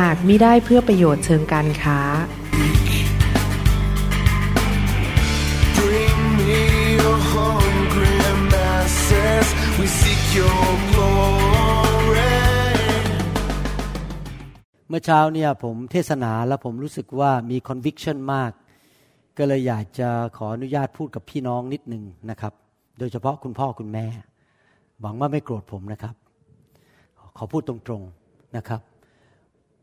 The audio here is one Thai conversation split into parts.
หากมิได้เพื่อประโยชน์เชิงการค้า Bring me your hungry masses. We seek your glory. เมื่อเช้าเนี่ยผมเทศนาแล้วผมรู้สึกว่ามี conviction มาก ก็เลยอยากจะขออนุญาตพูดกับพี่น้องนิดหนึ่งนะครับ โดยเฉพาะคุณพ่อคุณแม่ หวังว่าไม่โกรธผมนะครับ ขอพูดตรงๆนะครับ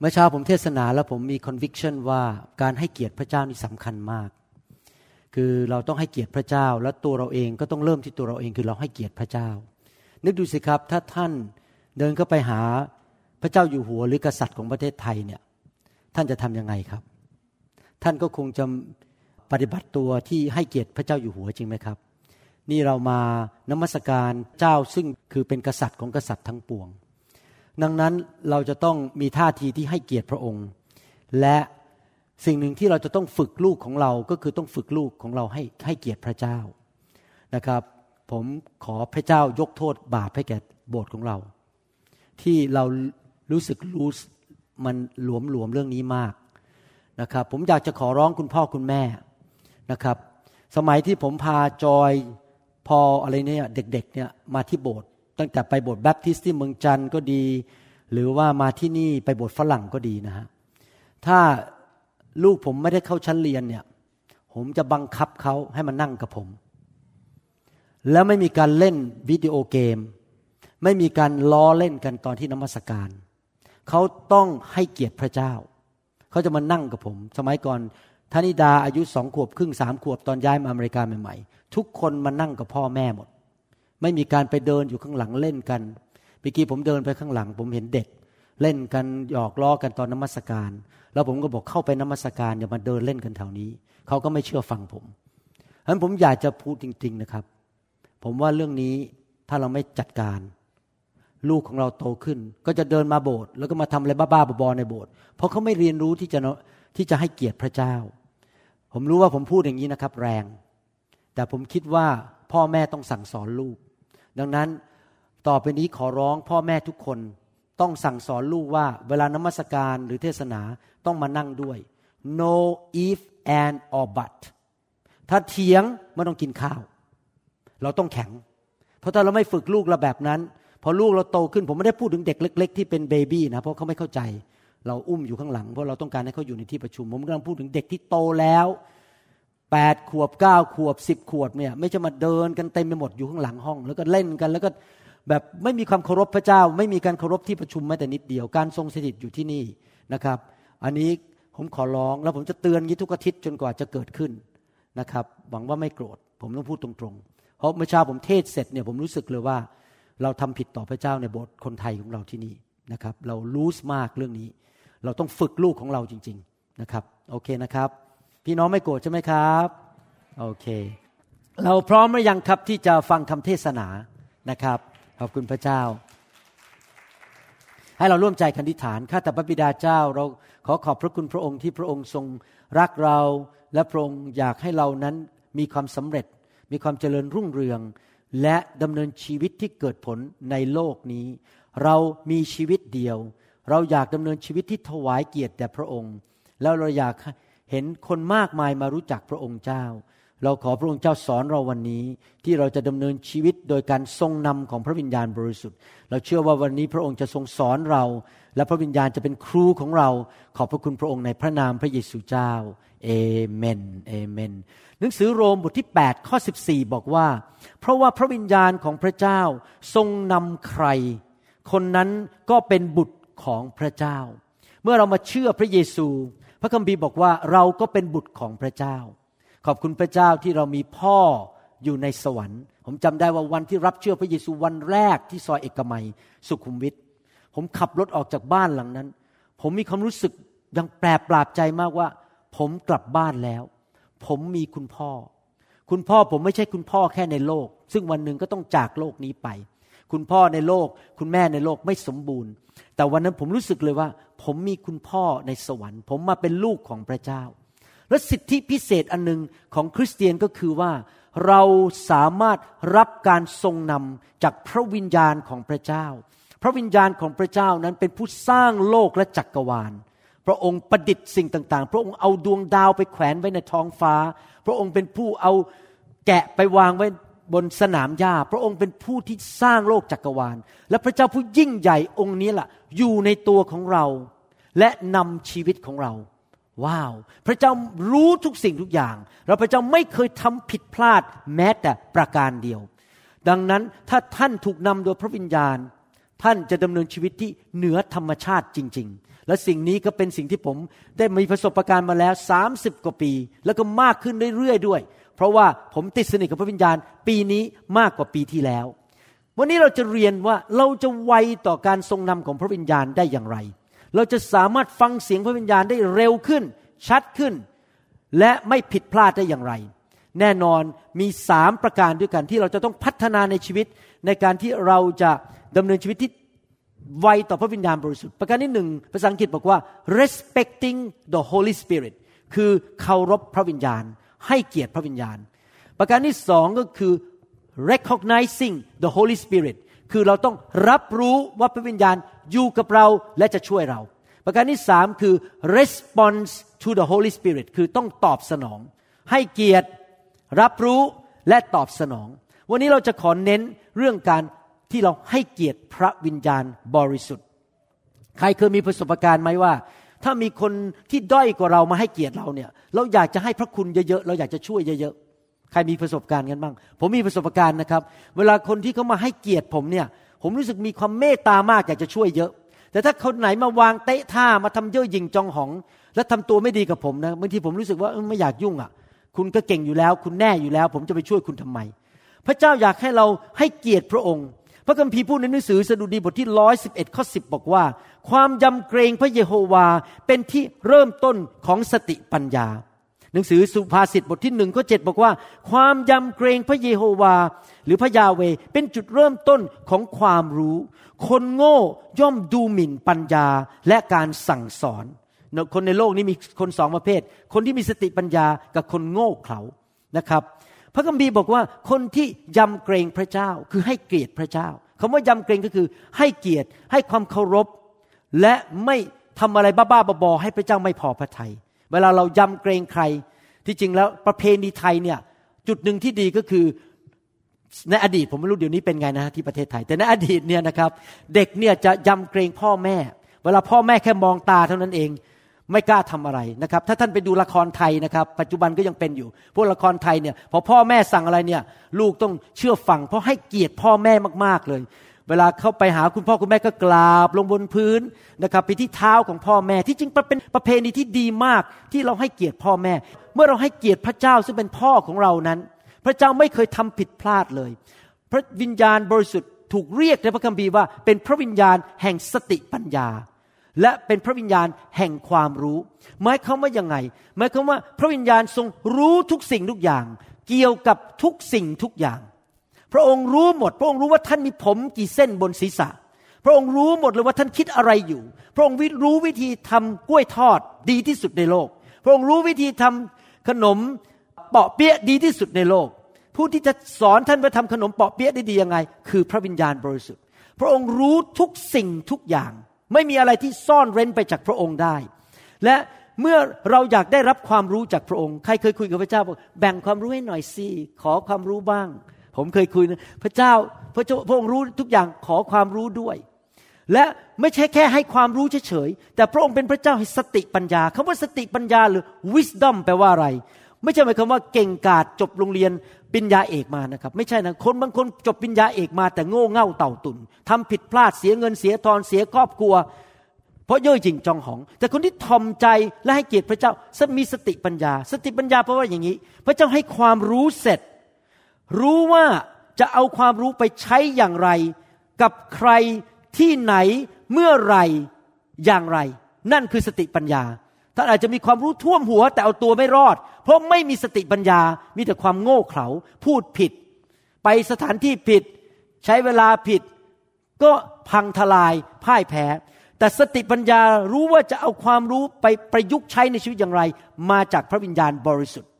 เมื่อเช้าผมเทศนาแล้วผมมี conviction ว่าการให้เกียรติพระเจ้านี่สำคัญมาก คือเราต้องให้เกียรติพระเจ้า และตัวเราเองก็ต้องเริ่มที่ตัวเราเองคือเราให้เกียรติพระเจ้า นึกดูสิครับถ้าท่านเดินเข้าไปหาพระเจ้าอยู่หัวหรือกษัตริย์ของประเทศไทยเนี่ยท่านจะทำยังไงครับ ท่านก็คงจะปฏิบัติตัวที่ให้เกียรติพระเจ้าอยู่หัวจริงไหมครับ นี่เรามานมัสการเจ้าซึ่งคือเป็นกษัตริย์ของกษัตริย์ทั้งปวง ดังนั้นเราจะต้องมีท่าทีที่ให้เกียรติพระองค์ และสิ่งหนึ่งที่เราจะต้องฝึกลูกของเราก็คือต้องฝึกลูกของเราให้ให้เกียรติพระเจ้านะครับ ผมขอพระเจ้ายกโทษบาปให้แก่โบสถ์ของเรา ที่เรารู้สึกรู้มันหลวมหลวมๆเรื่องนี้มากนะครับ ผมอยากจะขอร้องคุณพ่อคุณแม่นะครับ สมัยที่ผมพาจอยพออะไรเนี่ยเด็กๆเนี่ยมาที่โบสถ์ ตั้งแต่ไปโบสถ์แบปทิสต์ที่เมืองจันทร์ก็ดี หรือว่ามาที่นี่ไปโบสถ์ฝรั่งก็ดีนะฮะถ้าลูกผมไม่ได้เข้าชั้นเรียนเนี่ย ผมจะบังคับเขาให้มานั่งกับผม แล้วไม่มีการเล่นวิดีโอเกม ไม่มีการล้อเล่นกันตอนที่นมัสการเขาต้องให้เกียรติพระเจ้า เขาจะมานั่งกับผม สมัยก่อนธนิดาอายุสองขวบครึ่งสามขวบตอนย้ายมาอเมริกาใหม่ๆ ทุกคนมานั่งกับพ่อแม่หมด ไม่มีการไปเดินอยู่ข้างหลังเล่นกันเมื่อกี้ผมเดินไปข้างหลัง ผมเห็นเด็ก เล่นกันหยอกล้อกันตอนนมัสการ แล้วผมก็บอกเข้าไปนมัสการอย่ามาเดินเล่นกันแถวนี้ เขาก็ไม่เชื่อฟังผมฉะนั้นผมอยากจะพูดจริง ๆนะครับ ผมว่าเรื่องนี้ถ้าเราไม่จัดการ ลูกของเราโตขึ้น ก็จะเดินมาโบสถ์แล้วก็มาทำอะไรบ้าๆบอๆในโบสถ์เพราะเขาไม่เรียนรู้ที่จะที่จะให้เกียรติพระเจ้า ผมรู้ว่าผมพูดอย่างนี้นะครับ แรง แต่ผมคิดว่าพ่อแม่ต้องสั่งสอนลูก ดังนั้นต่อไปนี้ขอร้องพ่อแม่ทุกคนต้องสั่งสอนลูกว่าเวลานมัสการหรือเทศนาต้องมานั่งด้วย no if and or but ถ้าเถียงไม่ต้องกินข้าว เราต้องแข็ง เพราะถ้าเราไม่ฝึกลูกเราแบบนั้น พอลูกเราโตขึ้นผมไม่ได้พูดถึงเด็กเล็ก ๆ ที่เป็นเบบี้นะเพราะเขาไม่เข้าใจ เราอุ้มอยู่ข้างหลังเพราะเราต้องการให้เขาอยู่ในที่ประชุม ผมกำลังพูดถึงเด็กที่โตแล้ว แปดขวบเก้าขวบสิบขวบเนี่ยไม่จะมาเดินกันเต็มไปหมดอยู่ข้างหลังห้อง แล้วก็เล่นกันแล้วก็แบบไม่มีความเคารพพระเจ้า ไม่มีการเคารพที่ประชุมแม้แต่นิดเดียวการทรงสถิตอยู่ที่นี่นะครับ อันนี้ผมขอร้องแล้วผมจะเตือนยี่ทุกอาทิตย์จนกว่าจะเกิดขึ้นนะครับ หวังว่าไม่โกรธ ผมต้องพูดตรงๆ เพราะเมื่อเช้าผมเทศเสร็จเนี่ยผมรู้สึกเลยว่า เราทำผิดต่อพระเจ้าในโบสถ์คนไทยของเราที่นี่นะครับ เรารู้มากเรื่องนี้ เราต้องฝึกลูกของเราจริง ๆนะครับ โอเคนะครับ พี่น้องไม่โกรธใช่ไหมครับโอเค เราพร้อมหรือยังครับที่จะฟังคำเทศนานะครับขอบคุณพระเจ้า ให้เราร่วมใจกันอธิฐานข้าแต่พระบิดาเจ้า เราขอขอบพระคุณพระองค์ที่พระองค์ทรงรักเรา และพระองค์อยากให้เรานั้นมีความสำเร็จ มีความเจริญรุ่งเรือง และดำเนินชีวิตที่เกิดผลในโลกนี้ เรามีชีวิตเดียว เราอยากดำเนินชีวิตที่ถวายเกียรติแด่พระองค์ แล้วเราอยาก เห็นคนมากมายมารู้จักพระองค์เจ้า เราขอพระองค์เจ้าสอนเราวันนี้ ที่เราจะดำเนินชีวิตโดยการทรงนำของพระวิญญาณบริสุทธิ์ เราเชื่อว่าวันนี้พระองค์จะทรงสอนเรา และพระวิญญาณจะเป็นครูของเรา ขอบพระคุณพระองค์ในพระนามพระเยซูเจ้าเอเมนเอเมน หนังสือโรมบทที่ 8 ข้อ 14 บอกว่า เพราะว่าพระวิญญาณของพระเจ้าทรงนำใคร คนนั้นก็เป็นบุตรของพระเจ้า เมื่อเรามาเชื่อพระเยซู พระคัมภีร์บอกว่าเราก็เป็นบุตรของพระเจ้า ขอบคุณพระเจ้าที่เรามีพ่ออยู่ในสวรรค์ ผมจำได้ว่าวันที่รับเชื่อพระเยซูวันแรกที่ซอยเอกมัย สุขุมวิทผมขับรถออกจากบ้านหลังนั้น ผมมีความรู้สึกยังแปลปราบใจมากว่า ผมกลับบ้านแล้ว ผมมีคุณพ่อ คุณพ่อผมไม่ใช่คุณพ่อแค่ในโลก ซึ่งวันหนึ่งก็ต้องจากโลกนี้ไป คุณพ่อในโลก คุณแม่ในโลกไม่สมบูรณ์ แต่วันนั้นผมรู้สึกเลยว่า ผมมีคุณพ่อในสวรรค์ ผมมาเป็นลูกของพระเจ้า และสิทธิพิเศษอันหนึ่งของคริสเตียนก็คือว่า เราสามารถรับการทรงนำจากพระวิญญาณของพระเจ้า พระวิญญาณของพระเจ้านั้นเป็นผู้สร้างโลกและจักรวาลพระองค์ประดิษฐ์สิ่งต่าง ๆ พระองค์เอาดวงดาวไปแขวนไว้ในท้องฟ้า พระองค์เป็นผู้เอาแกะไปวางไว้ บนสนามหญ้า พระองค์เป็นผู้ที่สร้างโลกจักรวาล และพระเจ้าผู้ยิ่งใหญ่องค์นี้ล่ะ อยู่ในตัวของเรา และนำชีวิตของเรา ว้าว พระเจ้ารู้ทุกสิ่งทุกอย่าง แล้วพระเจ้าไม่เคยทำผิดพลาดแม้แต่ประการเดียว ดังนั้นถ้าท่านถูกนำโดยพระวิญญาณ ท่านจะดำเนินชีวิตที่เหนือธรรมชาติจริง ๆและสิ่งนี้ก็เป็นสิ่งที่ผมได้มีประสบการณ์มาแล้ว 30 กว่าปี แล้วก็มากขึ้นเรื่อยๆด้วย เพราะว่าผมติดสนิทกับพระวิญญาณปีนี้มากกว่าปีที่แล้ว วันนี้เราจะเรียนว่าเราจะไวต่อการทรงนำของพระวิญญาณได้อย่างไร เราจะสามารถฟังเสียงพระวิญญาณได้เร็วขึ้น ชัดขึ้น และไม่ผิดพลาดได้อย่างไร แน่นอนมีสามประการด้วยกันที่เราจะต้องพัฒนาในชีวิต ในการที่เราจะดำเนินชีวิตที่ไวต่อพระวิญญาณบริสุทธิ์ประการที่หนึ่งภาษาอังกฤษบอกว่า respecting the Holy Spirit คือเคารพพระวิญญาณ ให้เกียรติพระวิญญาณ ประการที่สองก็คือ recognizing the Holy Spirit คือเราต้องรับรู้ว่าพระวิญญาณอยู่กับเราและจะช่วยเรา ประการที่สามคือ response to the Holy Spirit คือต้องตอบสนอง ให้เกียรติรับรู้และตอบสนอง วันนี้เราจะขอเน้นเรื่องการที่เราให้เกียรติพระวิญญาณบริสุทธิ์ ใครเคยมีประสบการณ์ไหมว่า ถ้ามีคนที่ด้อยกว่าเรามาให้เกียรติเราเนี่ย เราอยากจะให้พระคุณเยอะๆ เราอยากจะช่วยเยอะๆ ใครมีประสบการณ์กันบ้าง ผมมีประสบการณ์นะครับ เวลาคนที่เขามาให้เกียรติผมเนี่ย ผมรู้สึกมีความเมตตามากอยากจะช่วยเยอะ แต่ถ้าคนไหนมาวางเตะท่ามาทำเย่อหยิ่งจองหอง แล้วทำตัวไม่ดีกับผมนะบางทีผมรู้สึกว่าไม่อยากยุ่งอะ คุณก็เก่งอยู่แล้ว คุณแน่อยู่แล้ว ผมจะไปช่วยคุณทำไม พระเจ้าอยากให้เราให้เกียรติพระองค์พระคัมภีร์พูดในหนังสือสดุดีบทที่ร้อยสิบเอ็ดข้อสิบบอกว่า ความยำเกรงพระเยโฮวาเป็นที่เริ่มต้นของสติปัญญา หนังสือสุภาษิตบทที่หนึ่งข้อเจ็ดบอกว่า ความยำเกรงพระเยโฮวา หรือพระยาเวเป็นจุดเริ่มต้นของความรู้ คนโง่ย่อมดูหมิ่นปัญญาและการสั่งสอน คนในโลกนี้มีคนสองประเภท คนที่มีสติปัญญากับคนโง่เขลานะครับพระคัมภีร์บอกว่าคนที่ยำเกรงพระเจ้าคือให้เกียรติพระเจ้าคำว่ายำเกรงก็คือให้เกียรติให้ความเคารพ และไม่ทำอะไรบ้าๆบอๆให้พระเจ้าไม่พอพระทยัยเวลาเรายำเกรงใคร ที่จริงแล้วประเพณีไทยเนี่ยจุดหนึ่งที่ดีก็คือในอดีตผมไม่รู้เดี๋ยวนี้เป็นไงนะที่ประเทศไทย แต่ในอดีตเนี่ยนะครับ เด็กเนี่ยจะยำเกรงพ่อแม่ เวลาพ่อแม่แค่มองตาเท่านั้นเองไม่กล้าทำอะไรนะครับ ถ้าท่านไปดูละครไทยนะครับ ปัจจุบันก็ยังเป็นอยู่ พวกละครไทยเนี่ยพอพ่อแม่สั่งอะไรเนี่ย ลูกต้องเชื่อฟัง เพราะให้เกียรติพ่อแม่มากๆเลย เวลาเข้าไปหาคุณพ่อคุณแม่ก็กราบลงบนพื้นนะครับไปที่เท้าของพ่อแม่ที่จริงเป็นประเพณีที่ดีมากที่เราให้เกียรติพ่อแม่ เมื่อเราให้เกียรติพระเจ้าซึ่งเป็นพ่อของเรานั้น พระเจ้าไม่เคยทำผิดพลาดเลย พระวิญญาณบริสุทธิ์ถูกเรียกในพระคัมภีร์ว่าเป็นพระวิญญาณแห่งสติปัญญา และเป็นพระวิญญาณแห่งความรู้หมายความว่ายังไงหมายความว่าพระวิญญาณทรงรู้ทุกสิ่งทุกอย่าง เกี่ยวกับทุกสิ่งทุกอย่าง พระองค์รู้หมด พระองค์รู้ว่าท่านมีผมกี่เส้นบนศีรษะ พระองค์รู้หมดเลยว่าท่านคิดอะไรอยู่ พระองค์รู้วิธีทำกล้วยทอดดีที่สุดในโลก พระองค์รู้วิธีทำขนมเปาะเปี๊ยะดีที่สุดในโลก ผู้ที่จะสอนท่านว่าทำขนมเปาะเปี๊ยะได้ดียังไง คือพระวิญญาณบริสุทธิ์ พระองค์รู้ทุกสิ่งทุกอย่าง ไม่มีอะไรที่ซ่อนเร้นไปจากพระองค์ได้ และเมื่อเราอยากได้รับความรู้จากพระองค์ ใครเคยคุยกับพระเจ้าบอกแบ่งความรู้ให้หน่อยสิขอความรู้บ้าง ผมเคยคุยนะพระเจ้าพระเจ้าพระองค์รู้ทุกอย่างขอความรู้ด้วย และไม่ใช่แค่ให้ความรู้เฉยๆแต่พระองค์เป็นพระเจ้าให้สติปัญญาคำว่าสติปัญญาหรือ wisdom แปลว่าอะไร ไม่ใช่หมายความว่าเก่งกาจจบโรงเรียนปริญญาเอกมานะครับ ไม่ใช่นะคนบางคนจบปริญญาเอกมา แต่โง่เง่าเต่าตุนทำผิดพลาดเสียเงินเสียทอนเสียครอบครัว เพราะเย่อหยิ่งจองหอง แต่คนที่ทอมใจและให้เกียรติพระเจ้ามีสติปัญญา สติปัญญาเพราะว่าอย่างนี้ พระเจ้าให้ความรู้เสร็จ รู้ว่าจะเอาความรู้ไปใช้อย่างไร กับใครที่ไหนเมื่อไรอย่างไร นั่นคือสติปัญญาท่านอาจจะมีความรู้ท่วมหัวแต่เอาตัวไม่รอด เพราะไม่มีสติปัญญา มีแต่ความโง่เขลาพูดผิด ไปสถานที่ผิด ใช้เวลาผิด ก็พังทลายพ่ายแพ้ แต่สติปัญญารู้ว่าจะเอาความรู้ไปประยุกต์ใช้ในชีวิตอย่างไร มาจากพระวิญญาณบริสุทธิ์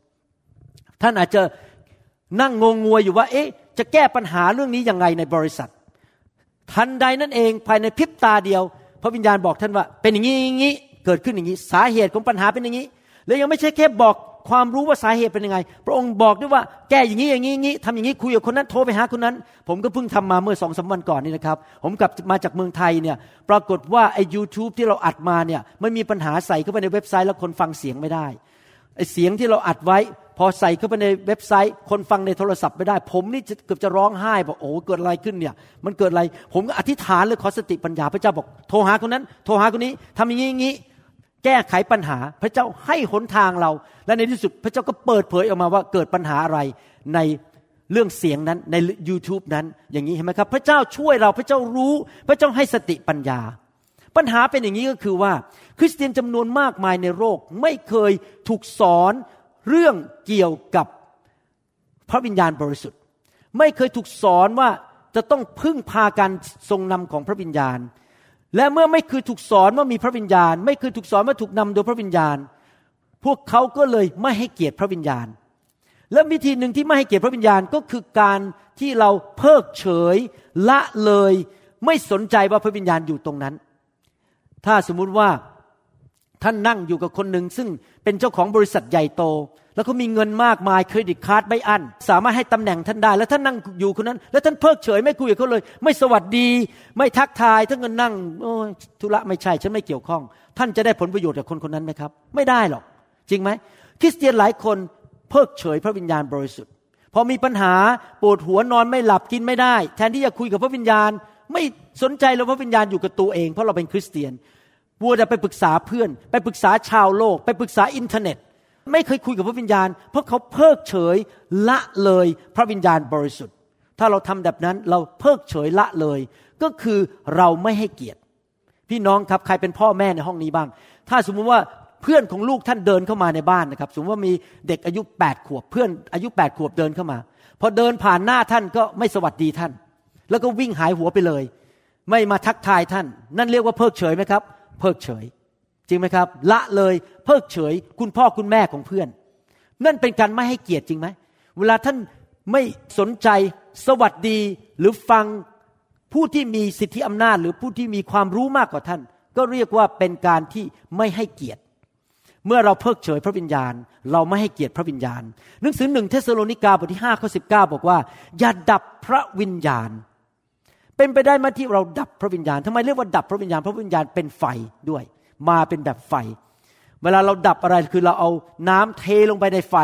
ท่านอาจจะ นั่งงงงวยอยู่ว่า เอ๊ะ จะแก้ปัญหาเรื่องนี้ยังไงในบริษัท ทันใดนั่นเองภายในพริบตาเดียว พระวิญญาณบอกท่านว่า เป็นอย่างนี้อย่างนี้เกิดขึ้นอย่างนี้ สาเหตุของปัญหาเป็นอย่างนี้ แล้วยังไม่ใช่แค่บอกความรู้ว่าสาเหตุเป็นยังไง พระองค์บอกด้วยว่าแก้อย่างนี้อย่างนี้อย่างนี้ทำอย่างนี้คุยกับคนนั้นโทรไปหาคนนั้น ผมก็เพิ่งทำมาเมื่อสองสาวันก่อนนี่นะครับ ผมกลับมาจากเมืองไทยเนี่ย ปรากฏว่าไอ้ u t u b e ที่เราอัดมาเนี่ยมันมีปัญหาใส่เข้าไปในเว็บไซต์แล้วคนฟังเสียงไม่ได้ไอ้เสียงที่เราอัดไว้ พอใส่เข้าไปในเว็บไซต์ คนฟังในโทรศัพท์ไม่ได้ ผมนี่เกือบจะร้องไห้บอกโอ้เกิดอะไรขึ้นเนี่ย มันเกิดอะไร ผมก็อธิษฐานเลยขอสติปัญญาพระเจ้าบอกโทรหาคนนั้น โทรหาคนนี้ทำอย่างนี้อย่างนี้ แก้ไขปัญหาพระเจ้าให้หนทางเรา และในที่สุดพระเจ้าก็เปิดเผยออกมาว่าเกิดปัญหาอะไรในเรื่องเสียงนั้นใน YouTube นั้นอย่างนี้เห็นไหมครับ พระเจ้าช่วยเราพระเจ้ารู้ พระเจ้าให้สติปัญญา ปัญหาเป็นอย่างนี้ก็คือว่า คริสเตียนจำนวนมากมายในโลกไม่เคยถูกสอน เรื่องเกี่ยวกับพระวิญญาณบริสุทธิ์ ไม่เคยถูกสอนว่าจะต้องพึ่งพาการทรงนำของพระวิญญาณ และเมื่อไม่เคยถูกสอนว่ามีพระวิญญาณ ไม่เคยถูกสอนว่าถูกนำโดยพระวิญญาณ พวกเขาก็เลยไม่ให้เกียรติพระวิญญาณ และวิธีหนึ่งที่ไม่ให้เกียรติพระวิญญาณก็คือการที่เราเพิกเฉยละเลย ไม่สนใจว่าพระวิญญาณอยู่ตรงนั้น ถ้าสมมุติว่า ท่านนั่งอยู่กับคนหนึ่งซึ่งเป็นเจ้าของบริษัทใหญ่โต แล้วเขามีเงินมากมายเครดิตการ์ดไม่อั้นสามารถให้ตำแหน่งท่านได้ แล้วท่านนั่งอยู่คนนั้น แล้วท่านเพิกเฉยไม่คุยกับเขาเลย ไม่สวัสดี ไม่ทักทายท่านก็นั่งโอ้ยธุระไม่ใช่ฉันไม่เกี่ยวข้อง ท่านจะได้ผลประโยชน์จากคนคนนั้นไหมครับ ไม่ได้หรอก จริงไหมคริสเตียนหลายคนเพิกเฉยพระวิญญาณบริสุทธิ์พอมีปัญหาปวดหัวนอนไม่หลับกินไม่ได้ แทนที่จะคุยกับพระวิญญาณ ไม่สนใจเลยพระวิญญาณอยู่กับตัวเอง เพราะเราเป็นคริสเตียน มัวจะไปปรึกษาเพื่อน ไปปรึกษาชาวโลก ไปปรึกษาอินเทอร์เน็ต ไม่เคยคุยกับพระวิญญาณ เพราะเขาเพิกเฉยละเลยพระวิญญาณบริสุทธิ์ ถ้าเราทำแบบนั้นเราเพิกเฉยละเลย ก็คือเราไม่ให้เกียรติ พี่น้องครับใครเป็นพ่อแม่ในห้องนี้บ้าง ถ้าสมมุติว่าเพื่อนของลูกท่านเดินเข้ามาในบ้านนะครับ สมมติว่ามีเด็กอายุแปดขวบ เพื่อนอายุแปดขวบเดินเข้ามา พอเดินผ่านหน้าท่านก็ไม่สวัสดีท่าน แล้วก็วิ่งหายหัวไปเลย ไม่มาทักทายท่าน นั่นเรียกว่าเพิกเฉยไหมครับ เพิกเฉย จริงไหมครับ ละเลยเพิกเฉย คุณพ่อคุณแม่ของเพื่อน นั่นเป็นการไม่ให้เกียรติจริงไหมเวลาท่านไม่สนใจสวัสดีหรือฟังผู้ที่มีสิทธิอำนาจ หรือผู้ที่มีความรู้มากกว่าท่าน ก็เรียกว่าเป็นการที่ไม่ให้เกียรติ เมื่อเราเพิกเฉยพระวิญญาณ เราไม่ให้เกียรติพระวิญญาณ หนังสือหนึ่งเทสโลนิกาบทที่ห้าข้อสิบเก้าบอกว่า อย่าดับพระวิญญาณ เป็นไปได้ไหมที่เราดับพระวิญญาณทำไมเรียกว่าดับพระวิญญาณ พระวิญญาณเป็นไฟด้วย มาเป็นแบบไฟ เวลาเราดับอะไรคือเราเอาน้ำเทลงไปในไฟ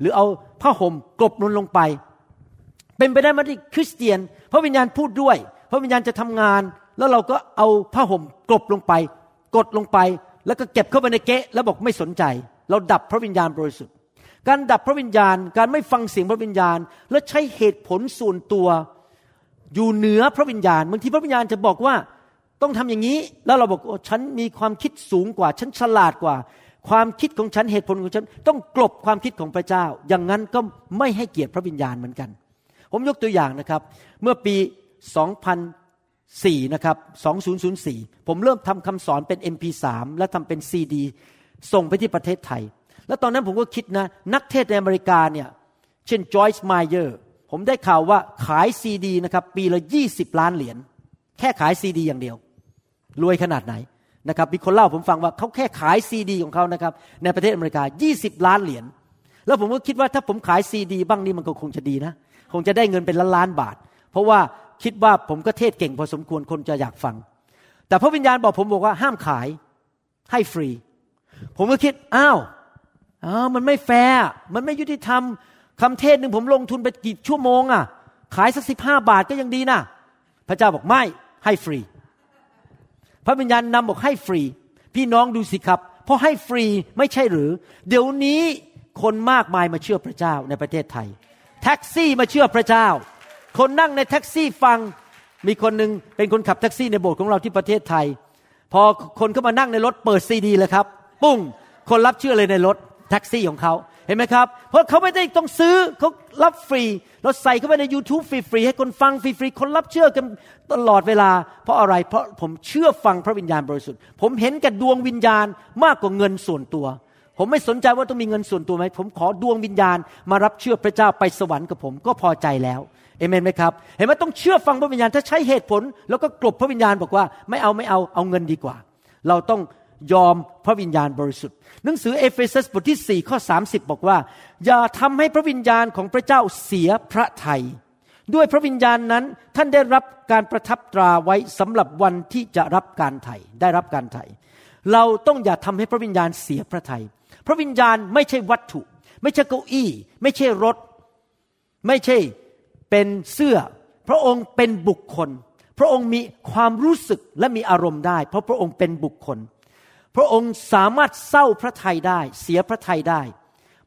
หรือเอาผ้าห่มกลบลงลงไป เป็นไปได้ไหมที่คริสเตียน พระวิญญาณพูดด้วย พระวิญญาณจะทำงาน แล้วเราก็เอาผ้าห่มกลบลงไป กดลงไป แล้วก็เก็บเข้าไปในเกะแล้วบอกไม่สนใจ เราดับพระวิญญาณบริสุทธิ์การดับพระวิญญาณ การไม่ฟังเสียงพระวิญญาณ และใช้เหตุผลส่วนตัว อยู่เหนือพระวิญญาณบางทีพระวิญญาณจะบอกว่าต้องทำอย่างนี้ แล้วเราบอกฉันมีความคิดสูงกว่า ฉันฉลาดกว่า ความคิดของฉันเหตุผลของฉัน ต้องกลบความคิดของพระเจ้า อย่างนั้นก็ไม่ให้เกียรติพระวิญญาณเหมือนกัน ผมยกตัวอย่างนะครับ เมื่อปี 2004 นะครับ 2004 ผมเริ่มทำคำสอนเป็น MP3 และทำเป็นซีดีส่งไปที่ประเทศไทย แล้วตอนนั้นผมก็คิดนะ นักเทศน์ในอเมริกาเนี่ย เช่น Joyce Meyer ผมได้ข่าวว่าขายซีดีนะครับปีละ20ล้านเหรียญแค่ขายซีดีอย่างเดียว รวยขนาดไหนนะครับมีคนเล่าผมฟังว่าเขาแค่ขายซีดีของเขานะครับในประเทศอเมริกา 20 ล้านเหรียญแล้วผมก็คิดว่าถ้าผมขายซีดี บ้างนี่มันก็คงจะดีนะ คงจะได้เงินเป็นล้านล้านบาท เพราะว่าคิดว่าผมก็เทศน์เก่งพอสมควรคนจะอยากฟัง แต่พระวิญญาณบอกผมบอกว่าห้ามขายให้ฟรี ผมก็คิดอ้าวอ้าวมันไม่แฟร์มันไม่ยุติธรรม คำเทศน์หนึ่งผมลงทุนไปกี่ชั่วโมงอะ ขายสักสิบห้าบาทก็ยังดีนะพระเจ้าบอกไม่ให้ฟรี พระวิญญาณนำบอกให้ฟรี พี่น้องดูสิครับ เพราะให้ฟรีไม่ใช่หรือ เดี๋ยวนี้คนมากมายมาเชื่อพระเจ้าในประเทศไทย แท็กซี่มาเชื่อพระเจ้า คนนั่งในแท็กซี่ฟัง มีคนหนึ่งเป็นคนขับแท็กซี่ในโบสถ์ของเราที่ประเทศไทยพพอคนเข้ามานั่งในรถเปิดซีดีเลยครับ ปุ้งคนรับเชื่อเลยในรถแท็กซี่ของเขา เห็นไหมครับ เพราะเขาไม่ได้ต้องซื้อเขารับฟรี เราใส่เข้าไปใน YouTube ฟรีๆให้คนฟังฟรีๆคนรับเชื่อกันตลอดเวลา เพราะอะไรเพราะผมเชื่อฟังพระวิญญาณบริสุทธิ์ ผมเห็นแก่ดวงวิญญาณมากกว่าเงินส่วนตัว ผมไม่สนใจว่าต้องมีเงินส่วนตัวไหมผมขอดวงวิญญาณ มารับเชื่อพระเจ้าไปสวรรค์กับผมก็พอใจแล้วเอเมนไหมครับ เห็นไหมต้องเชื่อฟังพระวิญญาณถ้าใช้เหตุผล แล้วก็กลบพระวิญญาณบอกว่า ไม่เอาไม่เอาเอาเงินดีกว่า เราต้อง ยอมพระวิญญาณบริสุทธิ์ หนังสือเอเฟซัสบทที่4ข้อ30 บอกว่า อย่าทำให้พระวิญญาณของพระเจ้าเสียพระทัยด้วยพระวิญญาณนั้นท่านได้รับการประทับตราไว้สำหรับวันที่จะรับการไถ่ได้รับการไถ่เราต้องอย่าทำให้พระวิญญาณเสียพระทัยพระวิญญาณไม่ใช่วัตถุ ไม่ใช่เก้าอี้ ไม่ใช่รถ ไม่ใช่เป็นเสื้อ พระองค์เป็นบุคคล พระองค์มีความรู้สึกและมีอารมณ์ได้ เพราะพระองค์เป็นบุคคล พระองค์สามารถเศร้าพระทัยได้ เสียพระทัยได้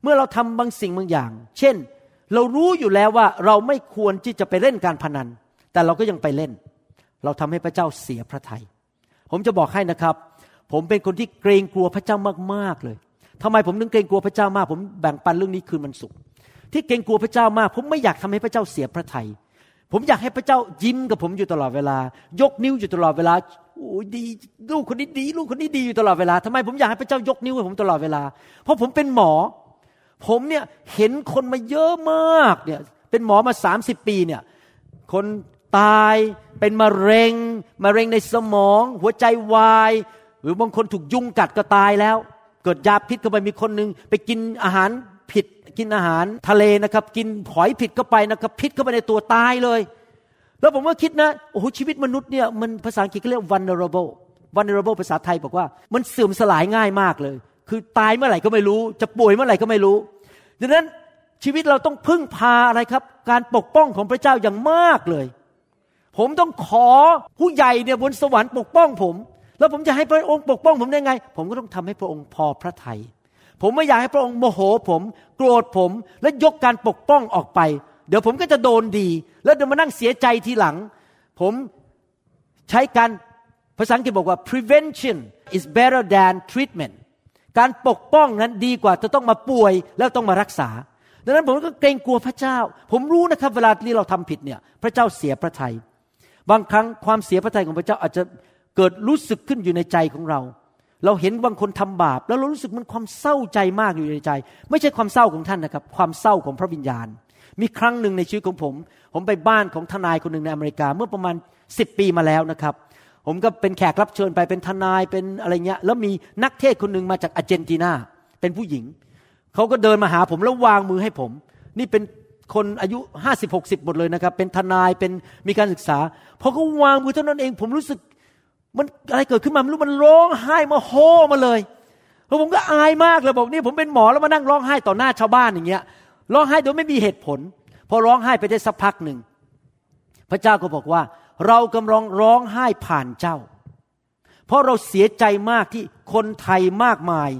เมื่อเราทำบางสิ่งบางอย่าง เช่น เรารู้อยู่แล้วว่าเราไม่ควรที่จะไปเล่นการพนัน แต่เราก็ยังไปเล่น เราทำให้พระเจ้าเสียพระทัยผมจะบอกให้นะครับ ผมเป็นคนที่เกรงกลัวพระเจ้ามากๆเลยทำไมผมถึงเกรงกลัวพระเจ้ามาก ผมแบ่งปันเรื่องนี้คืนมันสุขที่เกรงกลัวพระเจ้ามาก ผมไม่อยากทำให้พระเจ้าเสียพระทัย ผมอยากให้พระเจ้ายิ้มกับผมอยู่ตลอดเวลา ยกนิ้วอยู่ตลอดเวลาโอ้ยดีลูกคนนี้ดี ลูกคนนี้ดีอยู่ตลอดเวลาทำไมผมอยากให้พระเจ้ายกนิ้วให้ผมตลอดเวลา เพราะผมเป็นหมอ ผมเนี่ยเห็นคนมาเยอะมากเนี่ยเป็นหมอมาสามสิบปีเนี่ยคนตายเป็นมะเร็งมะเร็งในสมอง หัวใจวาย หรือบางคนถูกยุงกัดก็ตายแล้ว เกิดยาพิษเข้าไปมีคนหนึ่งไปกินอาหาร ผิดกินอาหารทะเลนะครับ กินหอยผิดเข้าไปนะครับ พิษเข้าไปในตัวตายเลย แล้วผมก็คิดนะโอ้โหชีวิตมนุษย์เนี่ยมันภาษาอังกฤษเรียก vulnerable vulnerable ภาษาไทยบอกว่า มันเสื่อมสลายง่ายมากเลย คือตายเมื่อไหร่ก็ไม่รู้ จะป่วยเมื่อไหร่ก็ไม่รู้ดังนั้นชีวิตเราต้องพึ่งพาอะไรครับ การปกป้องของพระเจ้าอย่างมากเลย ผมต้องขอผู้ใหญ่เนี่ยบนสวรรค์ปกป้องผม แล้วผมจะให้พระองค์ปกป้องผมได้ไง ผมก็ต้องทำให้พระองค์พอพระทยัย ผมไม่อยากให้พระองค์โมโหผมโกรธผมและยกการปกป้องออกไป เดี๋ยวผมก็จะโดนดี แล้วเดี๋ยวมานั่งเสียใจทีหลัง ผมใช้การภาษาอังกฤษบอกว่า prevention is better than treatment การปกป้องนั้นดีกว่าจะต้องมาป่วยแล้วต้องมารักษา ดังนั้นผมก็เกรงกลัวพระเจ้า ผมรู้นะครับเวลาที่เราทำผิดเนี่ยพระเจ้าเสียพระทยัยบางครั้งความเสียพระทัยของพระเจ้าอาจจะเกิดรู้สึกขึ้นอยู่ในใจของเรา เราเห็นบางคนทำบาป แล้วเรารู้สึกมันความเศร้าใจมากอยู่ในใจ ไม่ใช่ความเศร้าของท่านนะครับ ความเศร้าของพระวิญญาณ มีครั้งหนึ่งในชีวิตของผม ผมไปบ้านของทนายคนหนึ่งในอเมริกาเมื่อประมาณสิบปีมาแล้วนะครับ ผมก็เป็นแขกรับเชิญไปเป็นทนายเป็นอะไรเงี้ย แล้วมีนักเทศคนหนึ่งมาจากอาร์เจนตินาเป็นผู้หญิงเขาก็เดินมาหาผมแล้ววางมือให้ผม นี่เป็นคนอายุห้าสิบหกสิบหมดเลยนะครับ เป็นทนายเป็นมีการศึกษาพอเขาวางมือเท่านั้นเอง ผมรู้สึก มันอะไรเกิดขึ้นมาไม่รู้มันร้องไห้มาโฮมาเลยแล้วผมก็อายมากเลยบอกนี่ผมเป็นหมอแล้วมานั่งร้องไห้ต่อหน้าชาวบ้านอย่างเงี้ยร้องไห้โดยไม่มีเหตุผล พอร้องไห้ไปได้สักพักหนึ่งพระเจ้าก็บอกว่า เรากำลังร้องไห้ผ่านเจ้า เพราะเราเสียใจมากที่คนไทยมากมาย